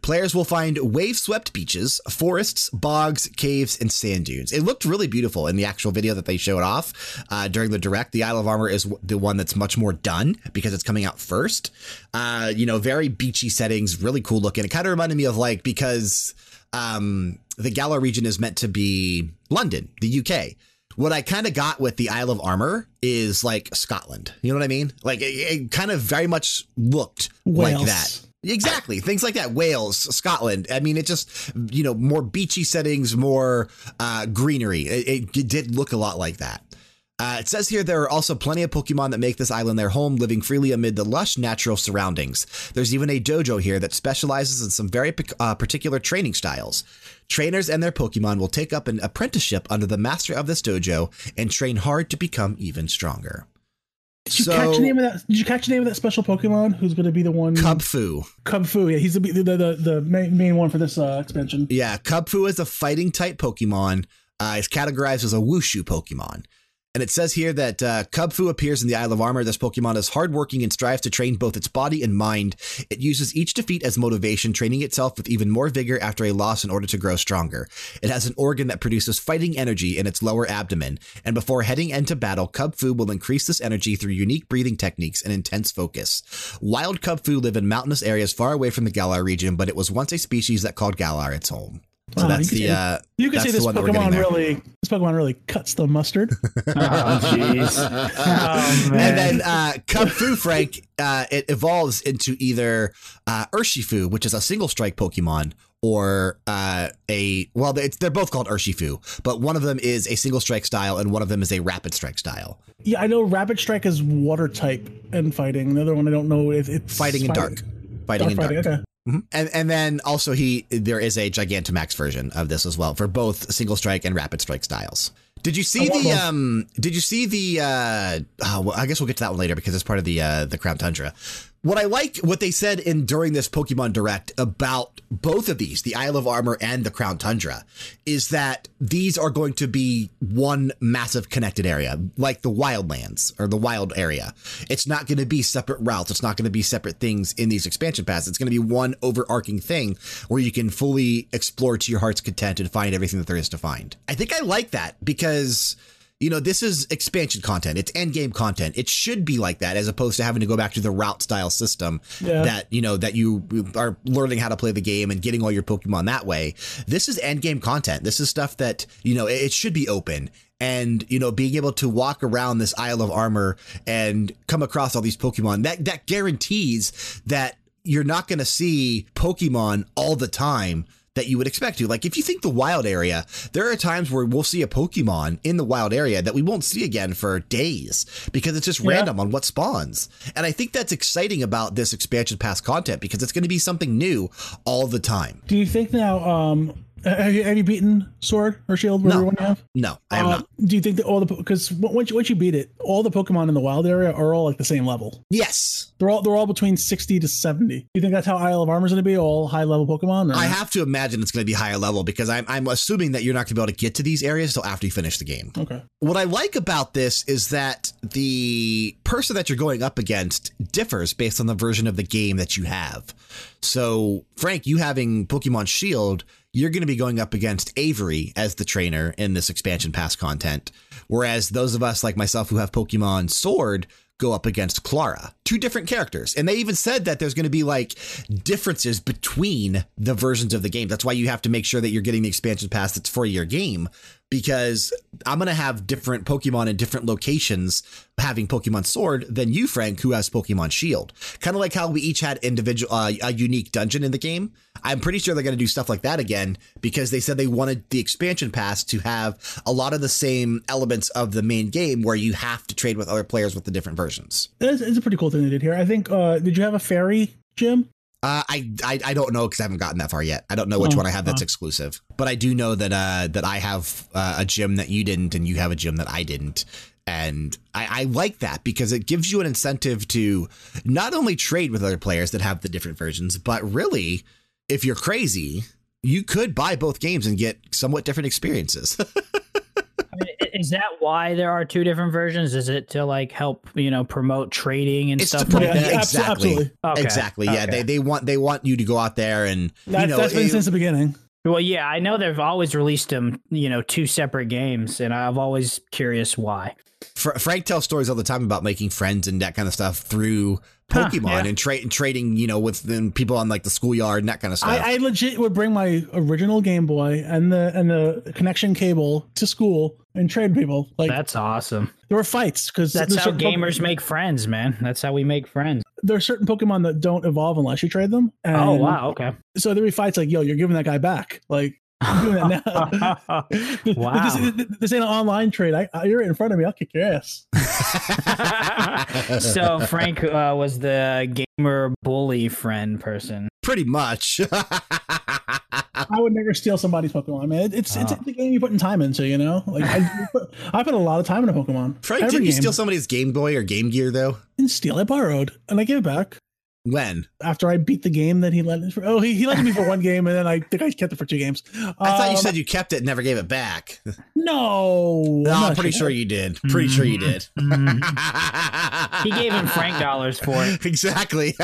Players will find wave swept beaches, forests, bogs, caves, and sand dunes. It looked really beautiful in the actual video that they showed off uh, during the direct. The Isle of Armor is the one that's much more done because it's coming out first. Uh, you know, very beachy settings, really cool looking. It kind of reminded me of like, because um, the Galar region is meant to be London, the UK. What I kind of got with the Isle of Armor is like Scotland. You know what I mean? Like it, it kind of very much looked like that. Exactly. Things like that. Wales, Scotland. I mean, it just, you know, more beachy settings, more uh, greenery. It, it did look a lot like that. Uh, it says here there are also plenty of Pokemon that make this island their home, living freely amid the lush natural surroundings. There's even a dojo here that specializes in some very uh, particular training styles. Trainers and their Pokemon will take up an apprenticeship under the master of this dojo and train hard to become even stronger. Did you catch the name of that? Did you catch the name of that special Pokemon who's going to be the one? Kubfu. Kubfu. Yeah, he's the the the, the main, main one for this uh, expansion. Yeah, Kubfu is a fighting type Pokemon. Uh, it's categorized as a Wushu Pokemon. And it says here that uh, Kubfu appears in the Isle of Armor. This Pokemon is hardworking and strives to train both its body and mind. It uses each defeat as motivation, training itself with even more vigor after a loss in order to grow stronger. It has an organ that produces fighting energy in its lower abdomen. And before heading into battle, Kubfu will increase this energy through unique breathing techniques and intense focus. Wild Kubfu live in mountainous areas far away from the Galar region, but it was once a species that called Galar its home. So Wow, that's you the can- uh, You can that's see this one that we're getting Pokemon really this Pokemon really cuts the mustard. Oh, jeez. Oh. And then uh, Kubfu, Frank, uh, it evolves into either uh, Urshifu, which is a single strike Pokemon, or uh, a, well, it's, they're both called Urshifu, but one of them is a single strike style and one of them is a rapid strike style. yeah, I know Rapid Strike is water type and fighting. The other one I don't know if it's Fighting in dark. Fighting in dark. fighting. Okay. Mhm. And and then also he there is a Gigantamax version of this as well for both single strike and rapid strike styles. Did you see the um? Did you see the uh? oh, well, I guess we'll get to that one later because it's part of the uh the Crown Tundra. What I like what they said in during this Pokemon Direct about both of these, the Isle of Armor and the Crown Tundra, is that these are going to be one massive connected area, like the Wildlands or the Wild area. It's not going to be separate routes. It's not going to be separate things in these expansion paths. It's going to be one overarching thing where you can fully explore to your heart's content and find everything that there is to find. I think I like that because you know, this is expansion content. It's end game content. It should be like that as opposed to having to go back to the route style system Yeah. that, you know, that you are learning how to play the game and getting all your Pokemon that way. This is end game content. This is stuff that, you know, it, should be open. And, you know, being able to walk around this Isle of Armor and come across all these Pokemon, that, that guarantees that you're not going to see Pokemon all the time that you would expect to. Like if you think the wild area, there are times where we'll see a Pokemon in the wild area that we won't see again for days because it's just Yeah. random on what spawns. And I think that's exciting about this expansion pass content because it's going to be something new all the time. Do you think now? Um, have you, have you beaten Sword or Shield? Whatever No. one you have. No, I have Uh, not. Do you think that all the because once you, once you beat it, all the Pokemon in the wild area are all like the same level? Yes. They're all they're all between sixty to seventy. Do you think that's how Isle of Armor is going to be? All high level Pokemon? Or? I have to imagine it's going to be higher level because I'm, I'm assuming that you're not going to be able to get to these areas until after you finish the game. Okay. What I like about this is that the person that you're going up against differs based on the version of the game that you have. So, Frank, you having Pokemon Shield, you're going to be going up against Avery as the trainer in this expansion pass content. Whereas those of us like myself who have Pokemon Sword go up against Clara. Two different characters. And they even said that there's going to be like differences between the versions of the game. That's why you have to make sure that you're getting the expansion pass that's for your game because I'm going to have different Pokemon in different locations having Pokemon Sword than you, Frank, who has Pokemon Shield. Kind of like how we each had individual, uh, a unique dungeon in the game. I'm pretty sure they're going to do stuff like that again because they said they wanted the expansion pass to have a lot of the same elements of the main game where you have to trade with other players with the different versions. It's, a pretty cool thing they did here. I think. Uh, did you have a fairy, gym? Uh, I, I I don't know because I haven't gotten that far yet. I don't know which Oh, one I have that's oh. exclusive, but I do know that uh, that I have uh, a gym that you didn't, and you have a gym that I didn't, and I, I like that because it gives you an incentive to not only trade with other players that have the different versions, but really, if you're crazy, you could buy both games and get somewhat different experiences. I mean, is that why there are two different versions? Is it to like help you know promote trading and It's stuff promote- like Yeah, that? exactly. Okay, exactly. Yeah, okay. they they want they want you to go out there and That, you know that's been it- since the beginning. Well, yeah, I know they've always released them, you know, two separate games, and I've always curious why. Fr- Frank tells stories all the time about making friends and that kind of stuff through Huh, Pokemon yeah. and, tra- and trading, you know, with them, people on like the schoolyard and that kind of stuff. I, I legit would bring my original Game Boy and the and the connection cable to school and trade people. Like That's awesome. there were fights because That's how gamers make friends, man. That's how we make friends. There are certain Pokemon that don't evolve unless you trade them. Oh, and oh wow, okay. So there be fights like, "Yo, you're giving that guy back." Like I'm doing that now. Wow. this, this ain't an online trade. I, I, you're in front of me. I'll kick your ass. so Frank uh, was the gamer bully friend person. Pretty much. I would never steal somebody's Pokemon, man. It's it's, Oh. it's a game you're putting time into, you know. Like I put, I put a lot of time into Pokemon. Frank, didn't you game. steal somebody's Game Boy or Game Gear though? didn't steal. I borrowed and I gave it back When? after I beat the game that he lent. For, oh, he he lent me for one game, and then I think I kept it for two games. I thought you Um, said you kept it and never gave it back. no. No, I'm not pretty sure you did. Pretty sure you did. He gave him Frank dollars for it. exactly.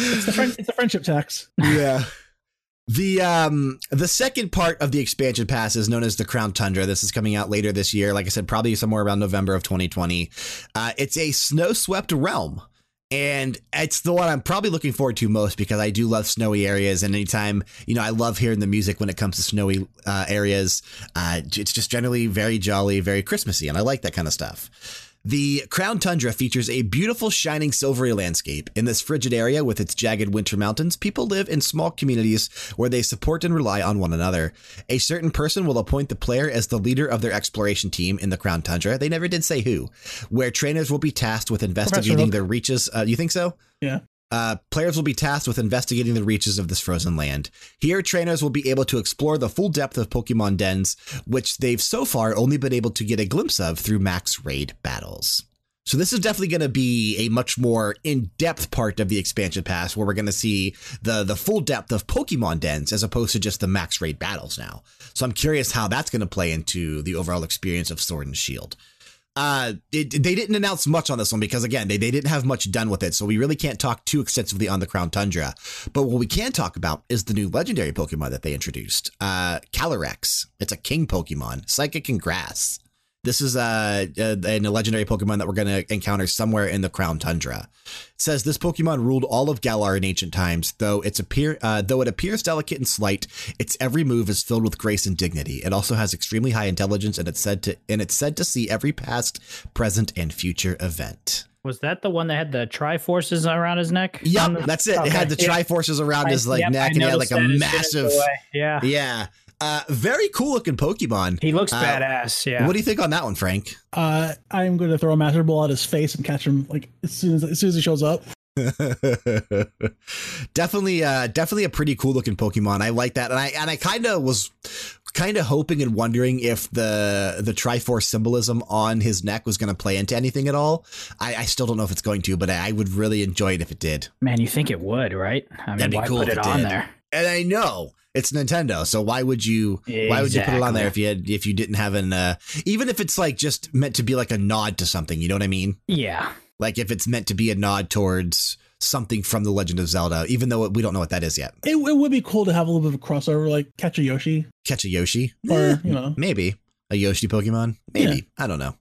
It's the, friend, it's the friendship tax. yeah. The um the second part of the expansion pass is known as the Crown Tundra. This is coming out later this year. Like I said, probably somewhere around November of 2020. Uh, it's a snow-swept realm. And it's the one I'm probably looking forward to most because I do love snowy areas. And anytime, you know, I love hearing the music when it comes to snowy uh, areas. Uh, it's just generally very jolly, very Christmassy. And I like that kind of stuff. The Crown Tundra features a beautiful, shining, silvery landscape. In this frigid area with its jagged winter mountains, people live in small communities where they support and rely on one another. A certain person will appoint the player as the leader of their exploration team in the Crown Tundra. They never did say who, where trainers will be tasked with investigating their reaches. Uh, you think so? Yeah. Uh, players will be tasked with investigating the reaches of this frozen land. Here, trainers will be able to explore the full depth of Pokemon dens, which they've so far only been able to get a glimpse of through max raid battles. So this is definitely going to be a much more in-depth part of the expansion pass where we're going to see the the full depth of Pokemon dens as opposed to just the max raid battles now. So I'm curious how that's going to play into the overall experience of Sword and Shield. Uh, it, they didn't announce much on this one because again, they, they didn't have much done with it. So we really can't talk too extensively on the Crown Tundra. But what we can talk about is the new legendary Pokemon that they introduced. Uh, Calyrex. It's a king Pokemon, psychic and grass. This is uh, a, a legendary Pokemon that we're going to encounter somewhere in the Crown Tundra. It says this Pokemon ruled all of Galar in ancient times, though its appear uh, though it appears delicate and slight, its every move is filled with grace and dignity. It also has extremely high intelligence, and it's said to and it's said to see every past, present, and future event. Was that the one that had the Triforces around his neck? Yep, On the- that's it. It had the yeah. Triforces around I- his like yep, neck, I and he had like a that as soon as massive. Yeah. Yeah, uh, very cool looking Pokemon. He looks Uh, badass. Yeah. What do you think on that one, Frank? Uh, I'm going to throw a master ball at his face and catch him like as soon as as soon as he shows up. definitely uh definitely a pretty cool looking pokemon i like that and i and i kind of was kind of hoping and wondering if the the triforce symbolism on his neck was going to play into anything at all I, I still don't know if it's going to but I, I would really enjoy it if it did Man, you think it would, right? I mean, That'd be why cool put if it it on did. there? and i know it's nintendo so why would you why would you put it on there if you had if you didn't have an uh even if it's like just meant to be like a nod to something you know what i mean? Yeah. like if it's meant to be a nod towards something from the legend of zelda even though we don't know what that is yet. It, it would be cool to have a little bit of a crossover, like catch a Yoshi, catch a yoshi? Or Eh, you know, maybe. A Yoshi Pokemon? Maybe. I don't know.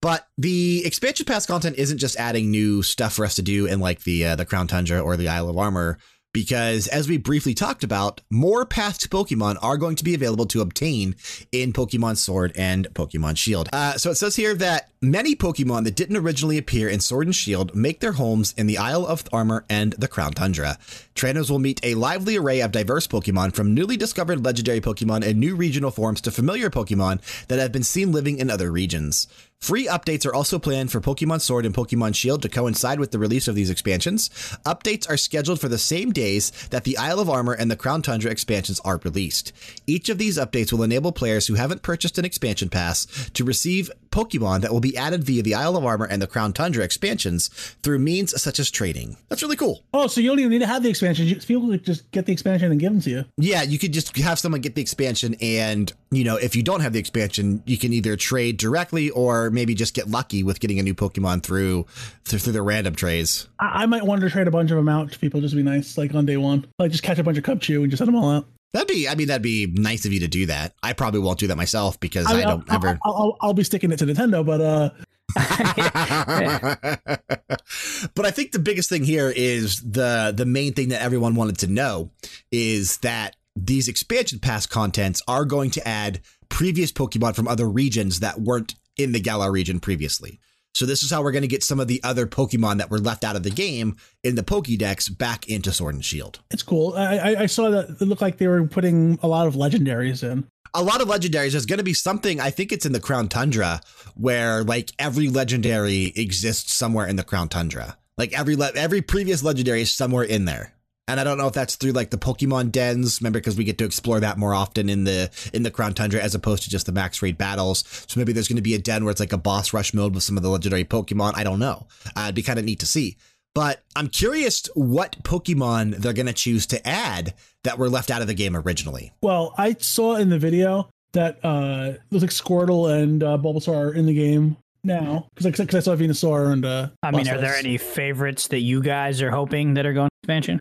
But the expansion pass content isn't just adding new stuff for us to do in like the uh, the Crown Tundra or the Isle of Armor because as we briefly talked about, more paths to Pokemon are going to be available to obtain in Pokemon Sword and Pokemon Shield. Uh, so it says here that many Pokemon that didn't originally appear in Sword and Shield make their homes in the Isle of Armor and the Crown Tundra. Trainers will meet a lively array of diverse Pokemon from newly discovered legendary Pokemon and new regional forms to familiar Pokemon that have been seen living in other regions. Free updates are also planned for Pokemon Sword and Pokemon Shield to coincide with the release of these expansions. Updates are scheduled for the same days that the Isle of Armor and the Crown Tundra expansions are released. Each of these updates will enable players who haven't purchased an expansion pass to receive Pokemon that will be added via the Isle of Armor and the Crown Tundra expansions through means such as trading. That's really cool. Oh, so you don't even need to have the expansion. You- People could just get the expansion and give them to you. Yeah, you could just have someone get the expansion, and you know, if you don't have the expansion, you can either trade directly or maybe just get lucky with getting a new Pokemon through through, through the random trades. I, I might want to trade a bunch of them out to people just to be nice, like on day one. Like just catch a bunch of Cubchoo and just send them all out. That'd be, I mean, that'd be nice of you to do that. I probably won't do that myself because I, mean, don't I'll, ever. I'll, I'll, I'll be sticking it to Nintendo, but uh, but I think the biggest thing here is the the main thing that everyone wanted to know is that these expansion pass contents are going to add previous Pokemon from other regions that weren't in the Galar region previously. So this is how we're going to get some of the other Pokemon that were left out of the game in the Pokédex back into Sword and Shield. it's cool. I, I, I saw that it looked like they were putting a lot of legendaries in. a lot of legendaries. There's going to be something. I think it's in the Crown Tundra where like every legendary exists somewhere in the Crown Tundra. Like every le- every previous legendary is somewhere in there. And I don't know if that's through like the Pokemon dens. Remember, because we get to explore that more often in the in the Crown Tundra as opposed to just the max raid battles. So maybe there's going to be a den where it's like a boss rush mode with some of the legendary Pokemon. I don't know. Uh, it'd be kind of neat to see. But I'm curious what Pokemon they're going to choose to add that were left out of the game originally. Well, I saw in the video that uh, it looks like Squirtle and uh, Bulbasaur are in the game now because I, 'cause I saw Venusaur and. Uh, I mean, are there any favorites that you guys are hoping that are going to expansion?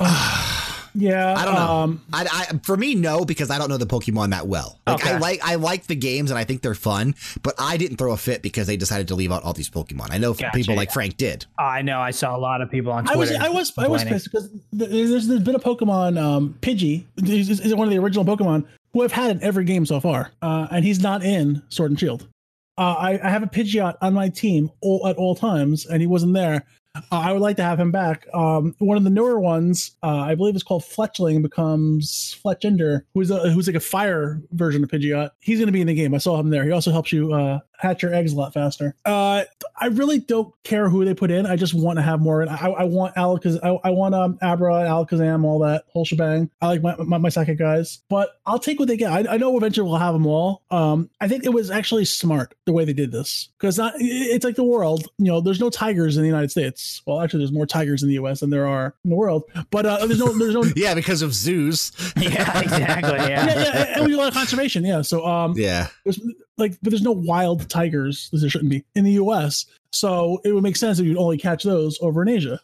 Yeah, I don't know. Um, I, I, for me, no, because I don't know the Pokemon that well. Like I Okay. like I like the games and I think they're fun, but I didn't throw a fit because they decided to leave out all these Pokemon. I know Gotcha, people like. Frank did. I know. I saw a lot of people on I was Twitter. I was I was pissed because there's, there's been a Pokemon um, Pidgey is, is is one of the original Pokemon who I've had in every game so far, uh, and he's not in Sword and Shield. Uh, I, I have a Pidgeot on my team all, at all times, and he wasn't there. Uh, I would like to have him back. Um, one of the newer ones, uh, I believe, is called Fletchling, becomes Fletchinder, who's a, who's like a fire version of Pidgeot. He's going to be in the game. I saw him there. He also helps you uh, hatch your eggs a lot faster. Uh, I really don't care who they put in. I just want to have more. I, I want Alakaz. I, I want um, Abra, Alakazam, all that whole shebang. I like my, my, my psychic guys, but I'll take what they get. I, I know eventually we'll have them all. Um, I think it was actually smart the way they did this because it's like the world. You know, there's no tigers in the United States. Well, actually, there's more tigers in the U.S. than there are in the world. But uh, there's no there's no Yeah, because of zoos. yeah, exactly. Yeah. yeah, yeah, and we do a lot of conservation. Yeah, so um, Yeah. there's like, but there's no wild tigers. There shouldn't be in the U.S. So it would make sense if you'd only catch those over in Asia.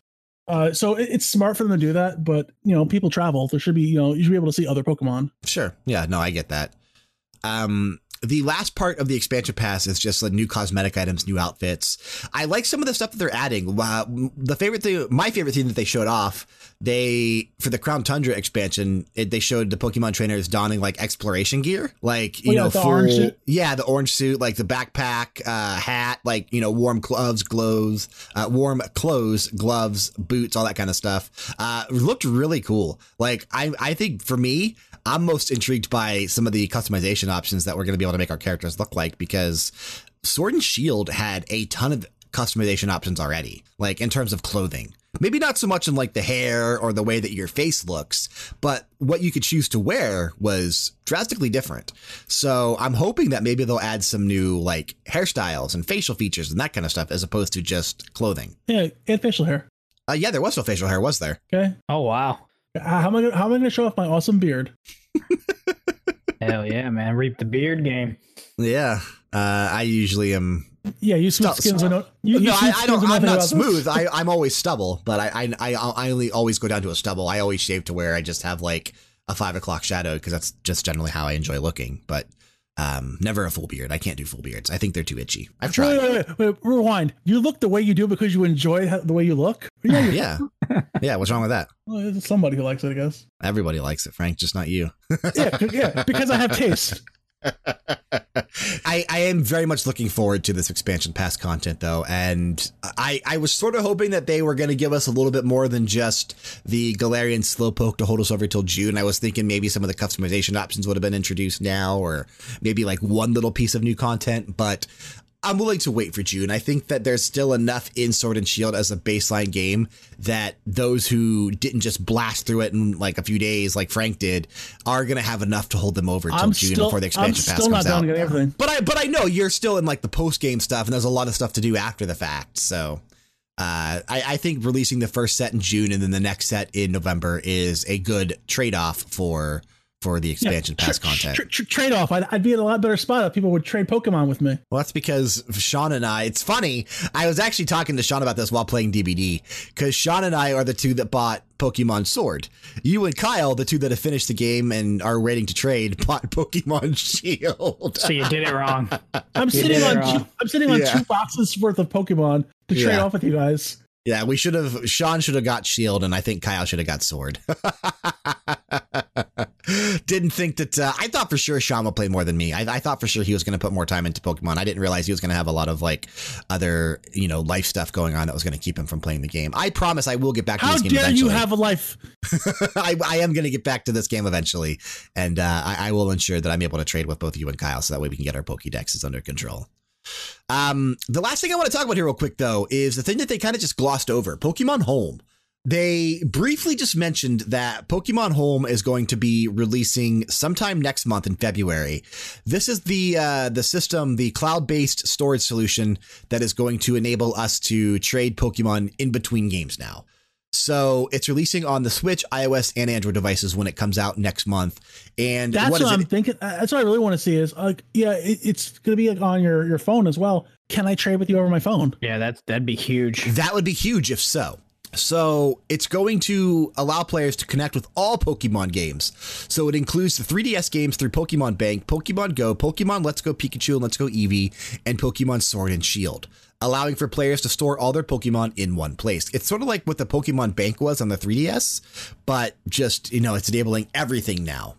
Uh, so it, it's smart for them to do that, but you know, people travel. There should be, you know, you should be able to see other Pokemon. Sure. Yeah, no, I get that. Um the last part of the expansion pass is just like new cosmetic items, new outfits. I like some of the stuff that they're adding. Uh, the favorite thing, my favorite thing that they showed off, they for the Crown Tundra expansion, it, they showed the Pokemon trainers donning like exploration gear, like you Oh, yeah, know, the full, orange suit? yeah, the orange suit, like the backpack, uh, hat, like you know, warm gloves, gloves, uh, warm clothes, gloves, boots, all that kind of stuff. Uh, looked really cool. Like I, I think for me, I'm most intrigued by some of the customization options that we're going to be able to make our characters look like because Sword and Shield had a ton of customization options already, like in terms of clothing. Maybe not so much in like the hair or the way that your face looks, but what you could choose to wear was drastically different. So I'm hoping that maybe they'll add some new like hairstyles and facial features and that kind of stuff as opposed to just clothing. Yeah, and facial hair. Uh, yeah, there was no facial hair, was there? Okay, Oh wow. How how am I gonna, how am I going to show off my awesome beard? Hell yeah, man! Reap the beard game. Yeah. Uh, I usually am Yeah, you smooth skins. I know. You, you no, I, smooth I, don't. I'm not smooth. I, I'm always stubble, but I, I, I, I only always go down to a stubble. I always shave to where I just have like a five o'clock shadow because that's just generally how I enjoy looking. But Um, never a full beard. I can't do full beards. I think they're too itchy. I've tried. Wait, wait, wait, wait, rewind. You look the way you do because you enjoy the way you look. Yeah, Yeah. Yeah. What's wrong with that? well, somebody who likes it, I guess. Everybody likes it, Frank, just not you. Yeah, yeah, because I have taste. I, I am very much looking forward to this expansion pass content though, and I, I was sort of hoping that they were going to give us a little bit more than just the Galarian Slowpoke to hold us over till June. I was thinking maybe some of the customization options would have been introduced now, or maybe like one little piece of new content, but I'm willing to wait for June. I think that there's still enough in Sword and Shield as a baseline game that those who didn't just blast through it in like a few days, like Frank did, are going to have enough to hold them over until I'm June still, before the I'm expansion pass still not comes done out. getting everything. But I but I know you're still in like the post game stuff, and there's a lot of stuff to do after the fact. So uh, I, I think releasing the first set in June and then the next set in November is a good trade off for for the expansion pass Tra- content. tra- tra- trade off. I'd, I'd be in a lot better spot if people would trade Pokemon with me. Well, that's because Sean and I, it's funny. I was actually talking to Sean about this while playing DBD because Sean and I are the two that bought Pokemon Sword. You and Kyle, the two that have finished the game and are waiting to trade, bought Pokemon Shield. So you did it wrong. I'm sitting did it on two. I'm sitting on Yeah. two boxes worth of Pokemon to trade Yeah. off with you guys. Yeah, we should have. Sean should have got Shield, and I think Kyle should have got Sword. Didn't think that. Uh, I thought for sure Sean would play more than me. I, I thought for sure he was going to put more time into Pokemon. I didn't realize he was going to have a lot of like other, you know, life stuff going on that was going to keep him from playing the game. I promise I will get back to How this game dare eventually. you have a life? I, I am going to get back to this game eventually, and uh, I, I will ensure that I'm able to trade with both you and Kyle, so that way we can get our Pokédexes under control. Um, the last thing I want to talk about here, real quick, though, is the thing that they kind of just glossed over: Pokemon Home. They briefly just mentioned that Pokemon Home is going to be releasing sometime next month in February. This is the uh, the system, the cloud-based storage solution that is going to enable us to trade Pokemon in between games now. So it's releasing on the Switch, iOS, and Android devices when it comes out next month. And That's what what, is I'm it? thinking. uh, That's what I really want to see is like, yeah, it, it's going to be like on your, your phone as well. Can I trade with you over my phone? Yeah, that's that'd be huge. That would be huge if so. So it's going to allow players to connect with all Pokemon games. So it includes the 3DS games through Pokemon Bank, Pokemon Go, Pokemon Let's Go Pikachu and Let's Go Eevee, and Pokemon Sword and Shield, allowing for players to store all their Pokemon in one place. It's sort of like what the Pokemon Bank was on the 3DS, but just, you know, it's enabling everything now.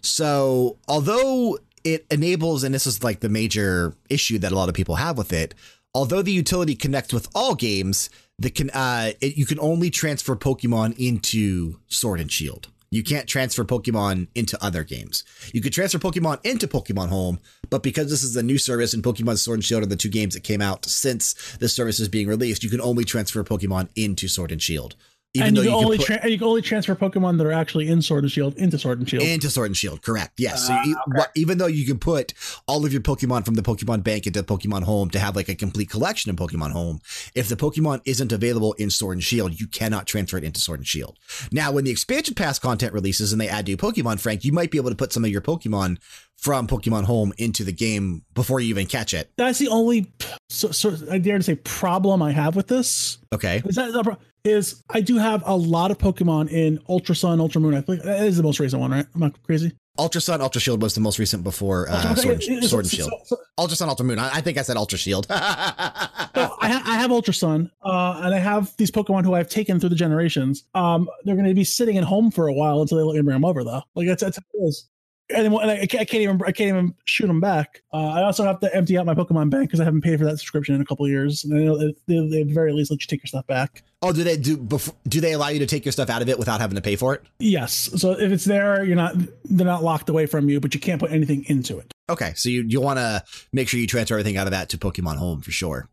So, although it enables, and this is like the major issue that a lot of people have with it, although the utility connects with all games, the can uh, it, you can only transfer Pokemon into Sword and Shield. You can't transfer Pokemon into other games. You could transfer Pokemon into Pokemon Home, but because this is a new service and Pokemon Sword and Shield are the two games that came out since this service is being released, you can only transfer Pokemon into Sword and Shield. Even and though you can, you only put- tra- you can only transfer Pokemon that are actually in Sword and Shield into Sword and Shield. into Sword and Shield, correct? Yes. so ah, you, wha- even though you can put all of your Pokemon from the Pokemon Bank into Pokemon Home to have like a complete collection in Pokemon Home, if the Pokemon isn't available in Sword and Shield, you cannot transfer it into Sword and Shield. Now, when the expansion pass content releases and they add new Pokemon, Frank, you might be able to put some of your Pokemon from Pokemon Home into the game before you even catch it. That's the only, so, so I dare to say, problem I have with this. Okay. Is that the pro- is I do have a lot of Pokemon in Ultra Sun, Ultra Moon. I think that is the most recent one, right? I'm not crazy. Ultra Sun, Ultra Shield was the most recent before uh, Okay, Sword, it- Sword and Shield. so- so- Ultra Sun, Ultra Moon. I, I think I said Ultra Shield. so I, ha- I have Ultra Sun, uh, and I have these Pokemon who I've taken through the generations. Um, they're going to be sitting at home for a while until they let me bring them over, though. Like that's that's how it is. And, then, and I, I can't even I can't even shoot them back. Uh, I also have to empty out my Pokemon bank because I haven't paid for that subscription in a couple of years. And they, they at the very least let you take your stuff back. oh, do they do? Before, do they allow you to take your stuff out of it without having to pay for it? Yes. So if it's there, you're not they're not locked away from you, but you can't put anything into it. Okay, so you you want to make sure you transfer everything out of that to Pokemon Home for sure.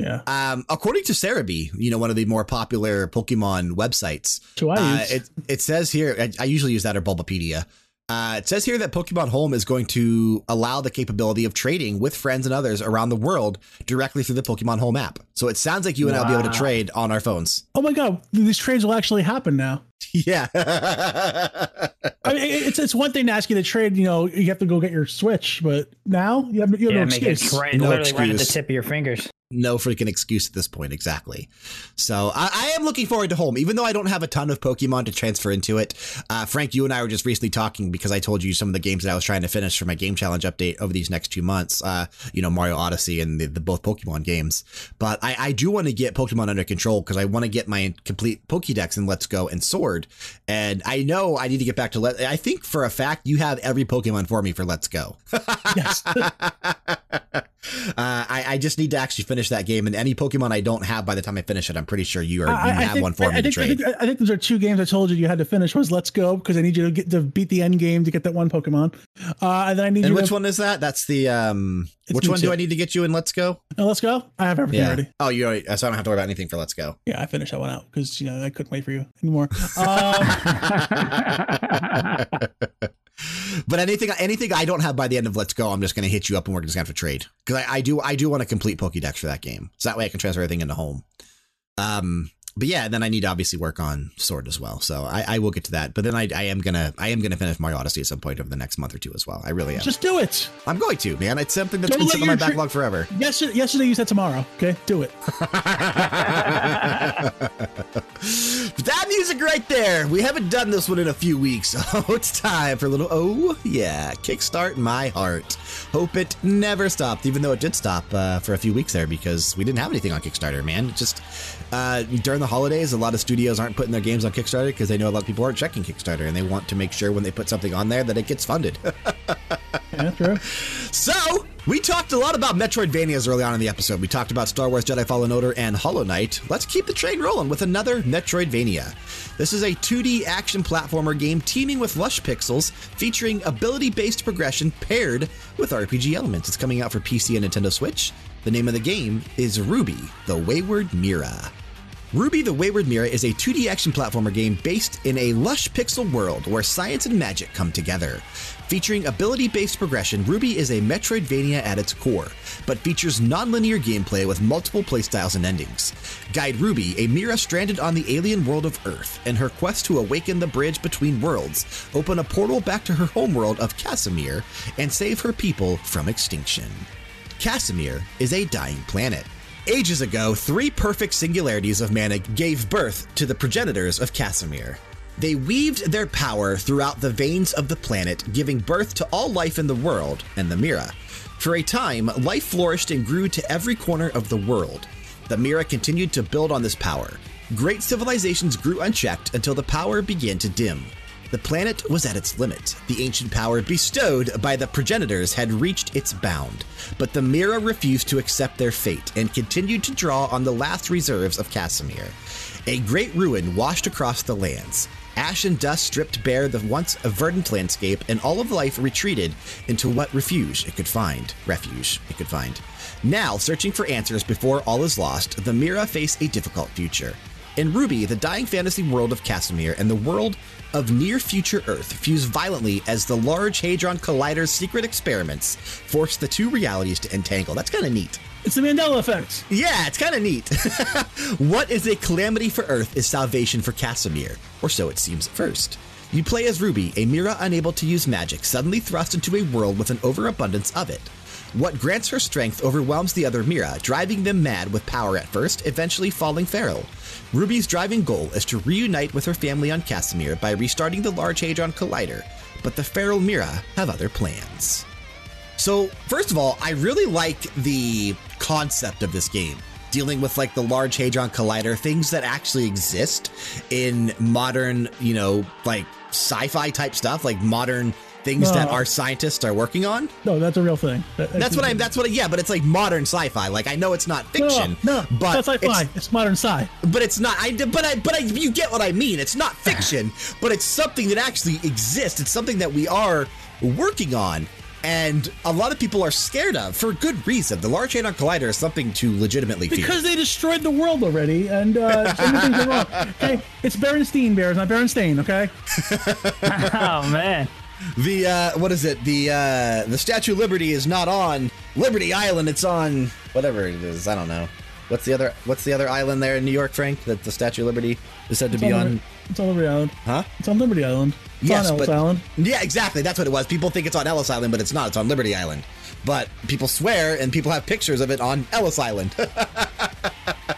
Yeah. Um, according to Serebii, you know one of the more popular Pokemon websites, uh, it it says here. I, I usually use that or Bulbapedia. Uh, it says here that Pokemon Home is going to allow the capability of trading with friends and others around the world directly through the Pokemon Home app. So it sounds like you and I'll be able to trade on our phones. oh my god, these trades will actually happen now. Yeah. I mean, it's it's one thing to ask you to trade. You know, you have to go get your Switch, but now you have, you have Yeah, no excuse. right, No literally right at the tip of your fingers. no freaking excuse at this point, exactly. So I, I am looking forward to home, even though I don't have a ton of Pokemon to transfer into it. Uh, Frank, you and I were just recently talking because I told you some of the games that I was trying to finish for my game challenge update over these next two months. Uh, you know, Mario Odyssey and the, the both Pokemon games. But I, I do want to get Pokemon under control because I want to get my complete Pokédex in Let's Go and Sword. And I know I need to get back to Let. I think for a fact you have every Pokemon for me for Let's Go. Yes. Uh, I, I just need to actually finish that game, and any Pokemon I don't have by the time I finish it, I'm pretty sure you are you I, I have think, one for I, me I to think, I trade. think I think those are two games I told you you had to finish. Was Let's Go because I need you to get to beat the end game to get that one Pokemon, uh, and then I need and you which to one is that? That's the um. Which one do I need to get you in? Let's go. No, Let's Go. I have everything already. Oh, you already, so I don't have to worry about anything for Let's Go. Yeah, I finished that one out because you know I couldn't wait for you anymore. Um, But anything anything I don't have by the end of Let's Go, I'm just going to hit you up, and we're just going to have to trade because I, I do I do want a complete Pokédex for that game, so that way I can transfer everything into home. Um. But yeah, then I need to obviously work on Sword as well. So I, I will get to that. But then I, I am gonna I am gonna finish Mario Odyssey at some point over the next month or two as well. I really am. just do it. I'm going to, man. It's something that's Don't been sitting on my backlog forever. Yesterday, yesterday you said tomorrow. Okay, do it. that music right there. We haven't done this one in a few weeks. Oh, it's time for a little. Oh, yeah. Kickstart my heart. Hope it never stopped, even though it did stop uh, for a few weeks there because we didn't have anything on Kickstarter, man. It just uh, during the holidays, a lot of studios aren't putting their games on Kickstarter because they know a lot of people aren't checking Kickstarter and they want to make sure when they put something on there that it gets funded. Yeah, true. So, we talked a lot about Metroidvanias early on in the episode. We talked about Star Wars Jedi Fallen Order and Hollow Knight. Let's keep the train rolling with another Metroidvania. This is a 2D action platformer game teeming with lush pixels, featuring ability based progression paired with RPG elements. It's coming out for PC and Nintendo Switch. The name of the game is Rubi, the Wayward Mira. Rubi the Wayward Mira is a 2D action platformer game based in a lush pixel world where science and magic come together. Featuring ability based progression, Rubi is a Metroidvania at its core, but features non-linear gameplay with multiple playstyles and endings. Guide Rubi, a Mira stranded on the alien world of Earth, in her quest to awaken the bridge between worlds, open a portal back to her homeworld of Casimir, and save her people from extinction. Casimir is a dying planet. Ages ago, three perfect singularities of mana gave birth to the progenitors of Casimir. They weaved their power throughout the veins of the planet, giving birth to all life in the world and the Mira. For a time, life flourished and grew to every corner of the world. The Mira continued to build on this power. Great civilizations grew unchecked until the power began to dim. The planet was at its limit. The ancient power bestowed by the progenitors had reached its bound, but the Mira refused to accept their fate and continued to draw on the last reserves of Casimir. A great ruin washed across the lands. Ash and dust stripped bare the once verdant landscape, and all of life retreated into what refuge it could find. Refuge it could find. Now, searching for answers before all is lost, the Mira face a difficult future. In Rubi, the dying fantasy world of Casimir and the world of near future Earth fuse violently as the Large Hadron Collider's secret experiments force the two realities to entangle. That's kind of neat. It's the Mandela effect. Yeah, it's kind of neat. what is a calamity for Earth is salvation for Casimir, or so it seems at first. You play as Rubi, a Mira unable to use magic, suddenly thrust into a world with an overabundance of it. What grants her strength overwhelms the other Mira, driving them mad with power at first, eventually falling feral. Rubi's driving goal is to reunite with her family on Casimir by restarting the Large Hadron Collider, but the feral Mira have other plans. So, first of all, I really like the concept of this game. Dealing with like the Large Hadron Collider, things that actually exist in modern, you know, like sci fi type stuff, like modern things that our scientists are working on. No, that's a real thing. That- That's what I'm, that's what, yeah, but it's like modern sci fi. Like, I know it's not fiction, no, but that's sci-fi. it's, It's, modern sci. but it's not. I, but I, but I, you get what I mean. It's not fiction, but it's something that actually exists. It's something that we are working on, and a lot of people are scared of for good reason. The Large Hadron Collider is something to legitimately fear. Because they destroyed the world already, and uh, so many things are wrong. Okay, it's Berenstein Bears, not Berenstain. Okay, oh man. The uh, what is it? The uh, the Statue of Liberty is not on Liberty Island. It's on whatever it is. I don't know. What's the other What's the other island there in New York, Frank? That the Statue of Liberty is said to It's be on, on. It's on Liberty Island. Huh? It's on Liberty Island. It's Yes, on Ellis but Island. yeah, exactly. That's what it was. People think it's on Ellis Island, but it's not. It's on Liberty Island. But people swear, and people have pictures of it on Ellis Island.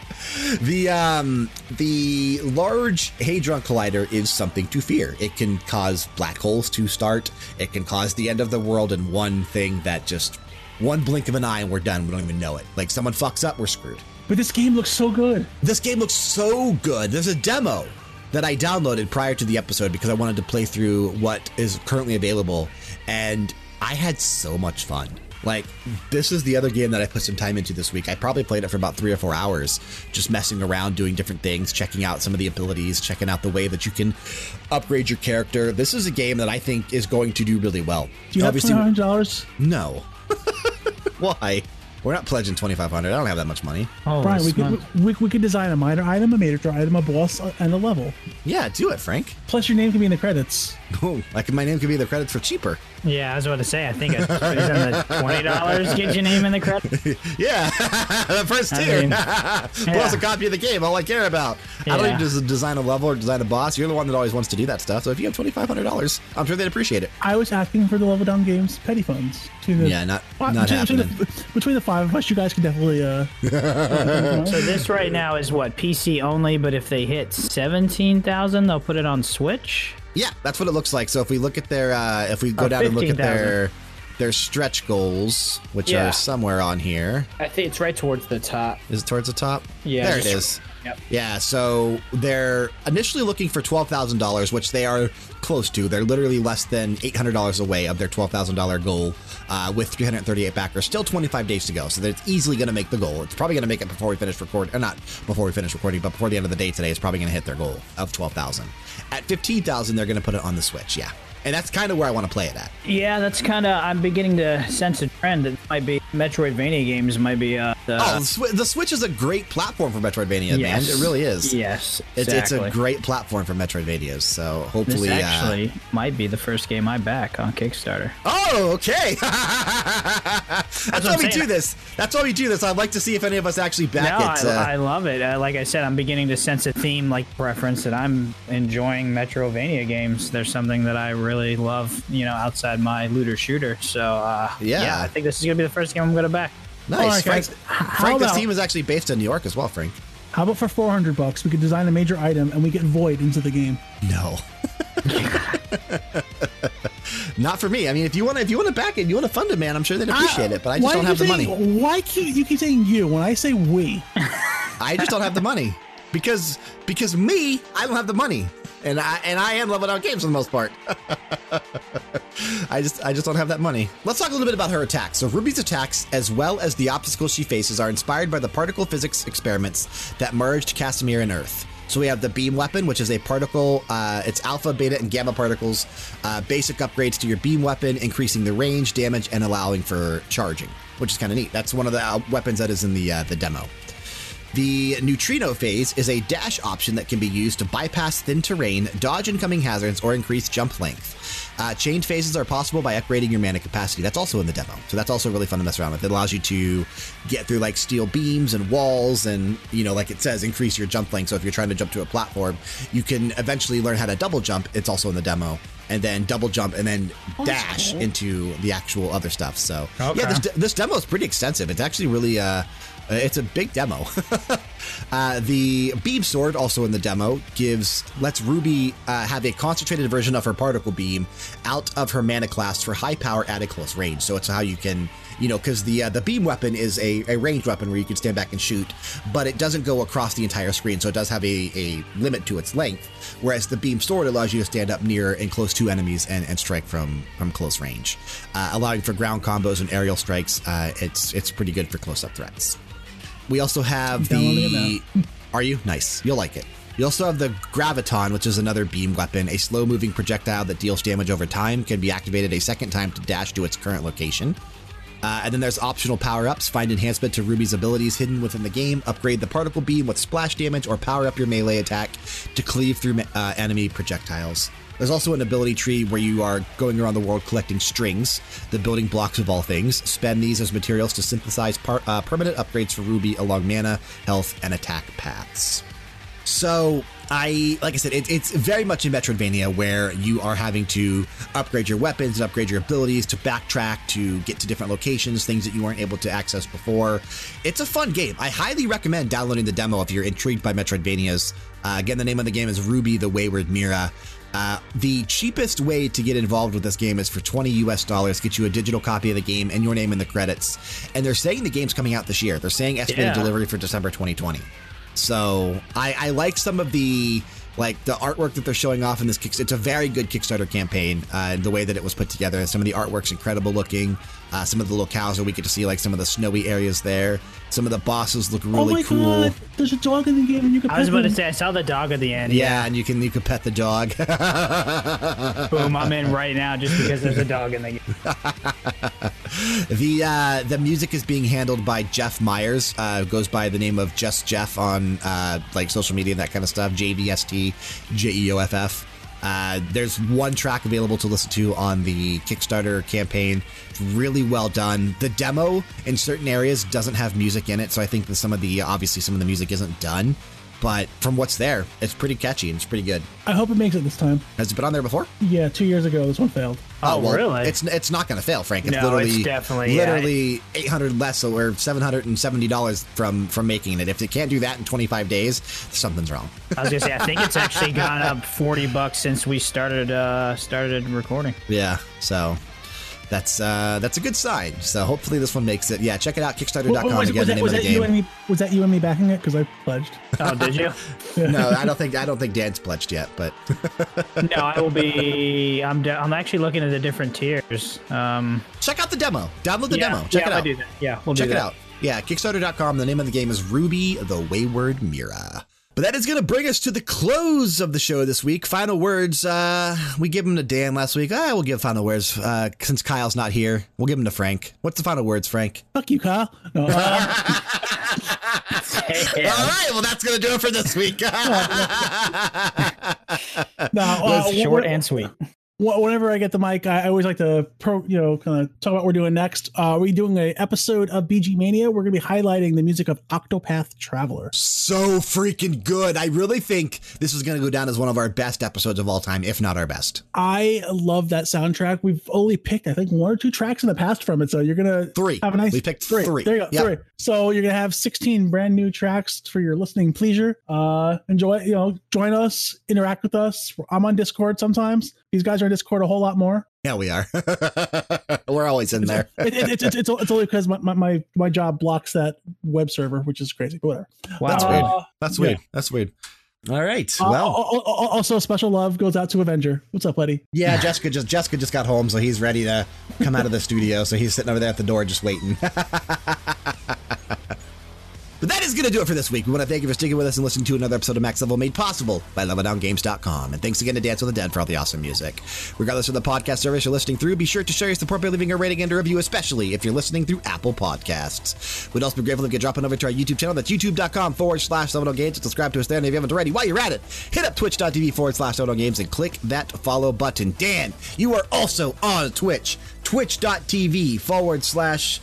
the um, the large hadron collider is something to fear. It can cause black holes to start. It can cause the end of the world in one thing that just one blink of an eye and we're done. We don't even know it. Like someone fucks up, we're screwed. But this game looks so good. This game looks so good. There's a demo that I downloaded prior to the episode because I wanted to play through what is currently available, and I had so much fun. Like, this is the other game that I put some time into this week. I probably played it for about three or four hours, just messing around, doing different things, checking out some of the abilities, checking out the way that you can upgrade your character. This is a game that I think is going to do really well. Do you have Obviously, twenty hundred dollars? no. Why? We're not pledging twenty five hundred. I don't have that much money. Holy Bryan, we could, we, we could design a minor item, a major item, a boss, and a level. Yeah, do it, Frank. Plus, your name can be in the credits. Oh, like my name could be the credits for cheaper. Yeah, I was about to say. I think it's the twenty dollars get your name in the credits. Yeah, the first I tier. mean, Plus yeah. a copy of the game. All I care about. I don't even just design a level or design a boss. You're the one that always wants to do that stuff. So if you have twenty five hundred dollars, I'm sure they'd appreciate it. I was asking for the Level Down Games petty funds. Between the, Yeah, not- Uh, not between, between happening. the, between the five of us, you guys can definitely. Uh, So this right now is what PC only, but if they hit seventeen thousand, they'll put it on Switch. Yeah, that's what it looks like. So if we look at their, uh, if we go Oh, down and look at 15,000. their their stretch goals, which Yeah. are somewhere on here. I think it's right towards the top. Is it towards the top? Yeah, there it is. Yep. Yeah, so they're initially looking for twelve thousand dollars, which they are close to. They're literally less than eight hundred dollars away of their twelve thousand dollar goal, uh, with three hundred thirty-eight backers. Still twenty-five days to go, so they're easily going to make the goal. It's probably going to make it before we finish recording, or not before we finish recording, but before the end of the day today. It's probably going to hit their goal of twelve thousand. At fifteen thousand, they're going to put it on the Switch. Yeah, and that's kind of where I want to play it at. Yeah, that's kind of. I'm beginning to sense a trend. It might be Metroidvania games might be. Uh, the, Oh, the Swi- the Switch is a great platform for Metroidvania, man. It really is. Yes, It's, it's a great platform for Metroidvanias. So This hopefully, uh, actually might be the first game I back on Kickstarter. Oh, okay. That's what why we saying. do this. That's why we do this. I'd like to see if any of us actually No, back it. I, uh, I love it. Uh, like I said, I'm beginning to sense a theme, like preference that I'm enjoying Metrovania games. There's something that I really love, you know, outside my looter shooter. So uh, Yeah. I think this is gonna be the first game I'm gonna back. nice, All right, Frank. guys. H- how Frank, this team is actually based in New York as well, Frank. how about for four hundred bucks, we could design a major item and we get Void into the game. No. Not for me. I mean, if you want to, if you want to back it, you want to fund it, man. I'm sure they'd appreciate it, but I just don't have the you money. say- Why keep you keep saying you when I say we? I just don't have the money because because me, I don't have the money, and I and I am leveled out games for the most part. I just I just don't have that money. Let's talk a little bit about her attacks. So Rubi's attacks, as well as the obstacles she faces, are inspired by the particle physics experiments that merged Casimir and Earth. So we have the beam weapon, which is a particle. Uh, it's alpha, beta, and gamma particles. Uh, basic upgrades to your beam weapon, increasing the range, damage, and allowing for charging, which is kind of neat. That's one of the uh, weapons that is in the uh, the demo. The neutrino phase is a dash option that can be used to bypass thin terrain, dodge incoming hazards, or increase jump length. Uh, chained phases are possible by upgrading your mana capacity. That's also in the demo, so that's also really fun to mess around with. It allows you to get through like steel beams and walls, and you know, like it says, increase your jump length. So if you're trying to jump to a platform, you can eventually learn how to double jump. It's also in the demo, and then double jump and then dash into the actual other stuff. So yeah, this, this demo is pretty extensive. It's actually really uh, it's a big demo. uh, the beam sword, also in the demo, gives lets Rubi uh, have a concentrated version of her particle beam out of her mana class for high power at a close range. So it's how you can, you know, because the uh, the beam weapon is a, a ranged weapon where you can stand back and shoot, but it doesn't go across the entire screen, so it does have a, a limit to its length. Whereas the beam sword allows you to stand up near and close to enemies and, and strike from from close range, uh, allowing for ground combos and aerial strikes. Uh, it's it's pretty good for close up threats. We also have the. Are you nice? You'll like it. You also have the Graviton, which is another beam weapon, a slow moving projectile that deals damage over time, can be activated a second time to dash to its current location. Uh, and then there's optional power ups. Find enhancement to Rubi's abilities hidden within the game. Upgrade the particle beam with splash damage or power up your melee attack to cleave through uh, enemy projectiles. There's also an ability tree where you are going around the world collecting strings, the building blocks of all things. Spend these as materials to synthesize uh, permanent upgrades for Rubi along mana, health, and attack paths. So I, like I said, it, it's very much in Metroidvania where you are having to upgrade your weapons and upgrade your abilities to backtrack to get to different locations, things that you weren't able to access before. It's a fun game. I highly recommend downloading the demo if you're intrigued by Metroidvanias. Uh, again, the name of the game is Rubi the Wayward Mira. Uh, the cheapest way to get involved with this game is for 20 US dollars, get you a digital copy of the game and your name in the credits. And they're saying the game's coming out this year. They're saying estimated Yeah. delivery for December 2020. So I, I like some of the like the artwork that they're showing off in this kick. It's a very good Kickstarter campaign. Uh, the way that it was put together, some of the artwork's incredible looking. Uh, some of the locales that we get to see, like some of the snowy areas there. Some of the bosses look really oh my cool. god, there's a dog in the game and you can I was pet about to say I saw the dog at the end. Yeah, and you can you can pet the dog. Boom, I'm in right now just because there's a dog in the game. the uh, the music is being handled by Jeff Myers. Uh, goes by the name of Just Jeff on uh, like social media and that kind of stuff. J V S T J E O F F. Uh, there's one track available to listen to on the Kickstarter campaign. It's really well done. The demo in certain areas doesn't have music in it, so I think that some of the obviously some of the music isn't done. But from what's there, it's pretty catchy and it's pretty good. I hope it makes it this time. Has it been on there before? Yeah, two years ago this one failed. Oh, well, really? It's it's not going to fail, Frank. It's No, literally it's definitely- yeah. literally eight hundred less or seven hundred and seventy dollars from from making it. If it can't do that in twenty five days, something's wrong. I was gonna say I think it's actually gone up forty bucks since we started uh started recording. yeah, so that's uh that's a good sign. So hopefully this one makes it. Yeah, check it out. Kickstarter.com was, again. was the that, name was of that the you game. and me? Was that you and me backing it? Because I pledged. Oh, did you? no, I don't think I don't think Dan's pledged yet, but No, I will be. I'm. De- I'm actually looking at the different tiers. Um, check out the demo. Download the yeah, demo. Check yeah, it I'll out. do that. Yeah, we'll Check do it out. Yeah, Kickstarter.com. The name of the game is Rubi the Wayward Mira. But that is going to bring us to the close of the show this week. Final words. Uh, we give them to Dan last week. Ah, we'll give final words uh, since Kyle's not here. We'll give them to Frank. What's the final words, Frank? Fuck you, Kyle. No, uh, Yeah. All right. Well, that's going to do it for this week. no, uh, short and sweet. Wh- whenever I get the mic, I I always like to, pro, you know, kind of talk about what we're doing next. Uh, we're doing an episode of BG Mania. We're going to be highlighting the music of Octopath Traveler. so freaking good. I really think this is going to go down as one of our best episodes of all time, if not our best. I love that soundtrack. We've only picked, I think, one or two tracks in the past from it. So you're gonna Three. have a nice We picked three. three. There you go, Yep. three. So you're gonna have 16 brand new tracks for your listening pleasure. Uh, enjoy, you know, join us, interact with us. I'm on Discord sometimes. These guys are on Discord a whole lot more. Yeah, we are. We're always in there. It, it, it's, it's, it's it's only because my, my, my my job blocks that web server, which is crazy. But whatever. Wow. That's weird. Uh, That's yeah. weird. That's weird. All right. Uh, Well, al- al- al- also, special love goes out to Avenger. What's up, buddy? yeah, Jessica just Jessica just got home, so he's ready to come out of the studio. So he's sitting over there at the door just waiting. But that is going to do it for this week. We want to thank you for sticking with us and listening to another episode of Max Level made possible by LevelDownGames.com. And thanks again to Dance with the Dead for all the awesome music. Regardless of the podcast service you're listening through, be sure to share your support by leaving a rating and a review, especially if you're listening through Apple Podcasts. We'd also be grateful if you drop on over to our YouTube channel. That's youtube.com forward slash Level Games and subscribe to us there. And if you haven't already, while you're at it, hit up twitch.tv forward slash Level Games and click that follow button. Dan, you are also on Twitch. Twitch.tv forward slash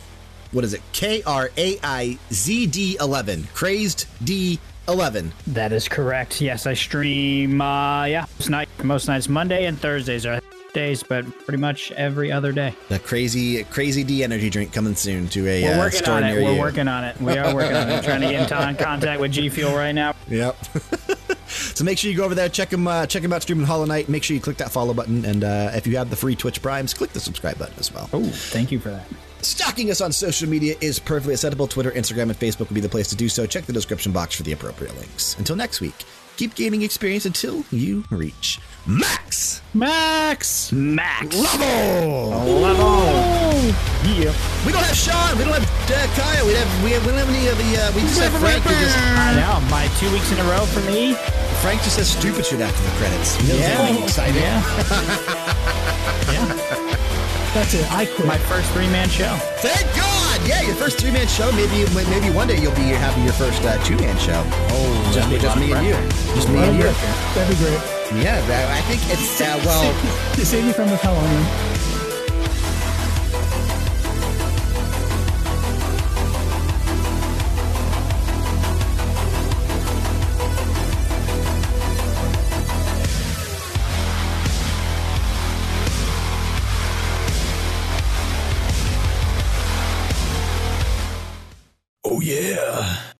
what is it? K R A I Z D 11. Crazed D 11. That is correct. Yes, I stream. Uh, yeah, most, night, most nights Monday and Thursdays are days, but pretty much every other day. The crazy, crazy D energy drink coming soon to a We're uh, working store on it. We're you. working on it. We are working on it. Trying to get in contact with G Fuel right now. Yep. so make sure you go over there, check him, uh, check him out streaming Hollow Knight. Make sure you click that follow button, and uh, if you have the free Twitch Primes, click the subscribe button as well. Oh, thank you for that. Stalking us on social media is perfectly acceptable. Twitter, Instagram, and Facebook will be the place to do so. Check the description box for the appropriate links. Until next week, keep gaining experience until you reach max Max. Max. level. Level. Yeah. We don't have Sean. We don't have uh, Kyle. We have we, have, we don't have any of the. Uh, we just have Frank. Just, I know. My two weeks in a row for me. Frank just says stupid shit after the credits. He doesn't say. Yeah. yeah. That's it. I quit. My first three man show. Thank God! Yeah, your first three man show. Maybe maybe one day you'll be having your first uh, two man show. Oh, just, that'd just me and you. Just me and you. That'd be great. Yeah, I I think it's uh, well. Save me from the hell on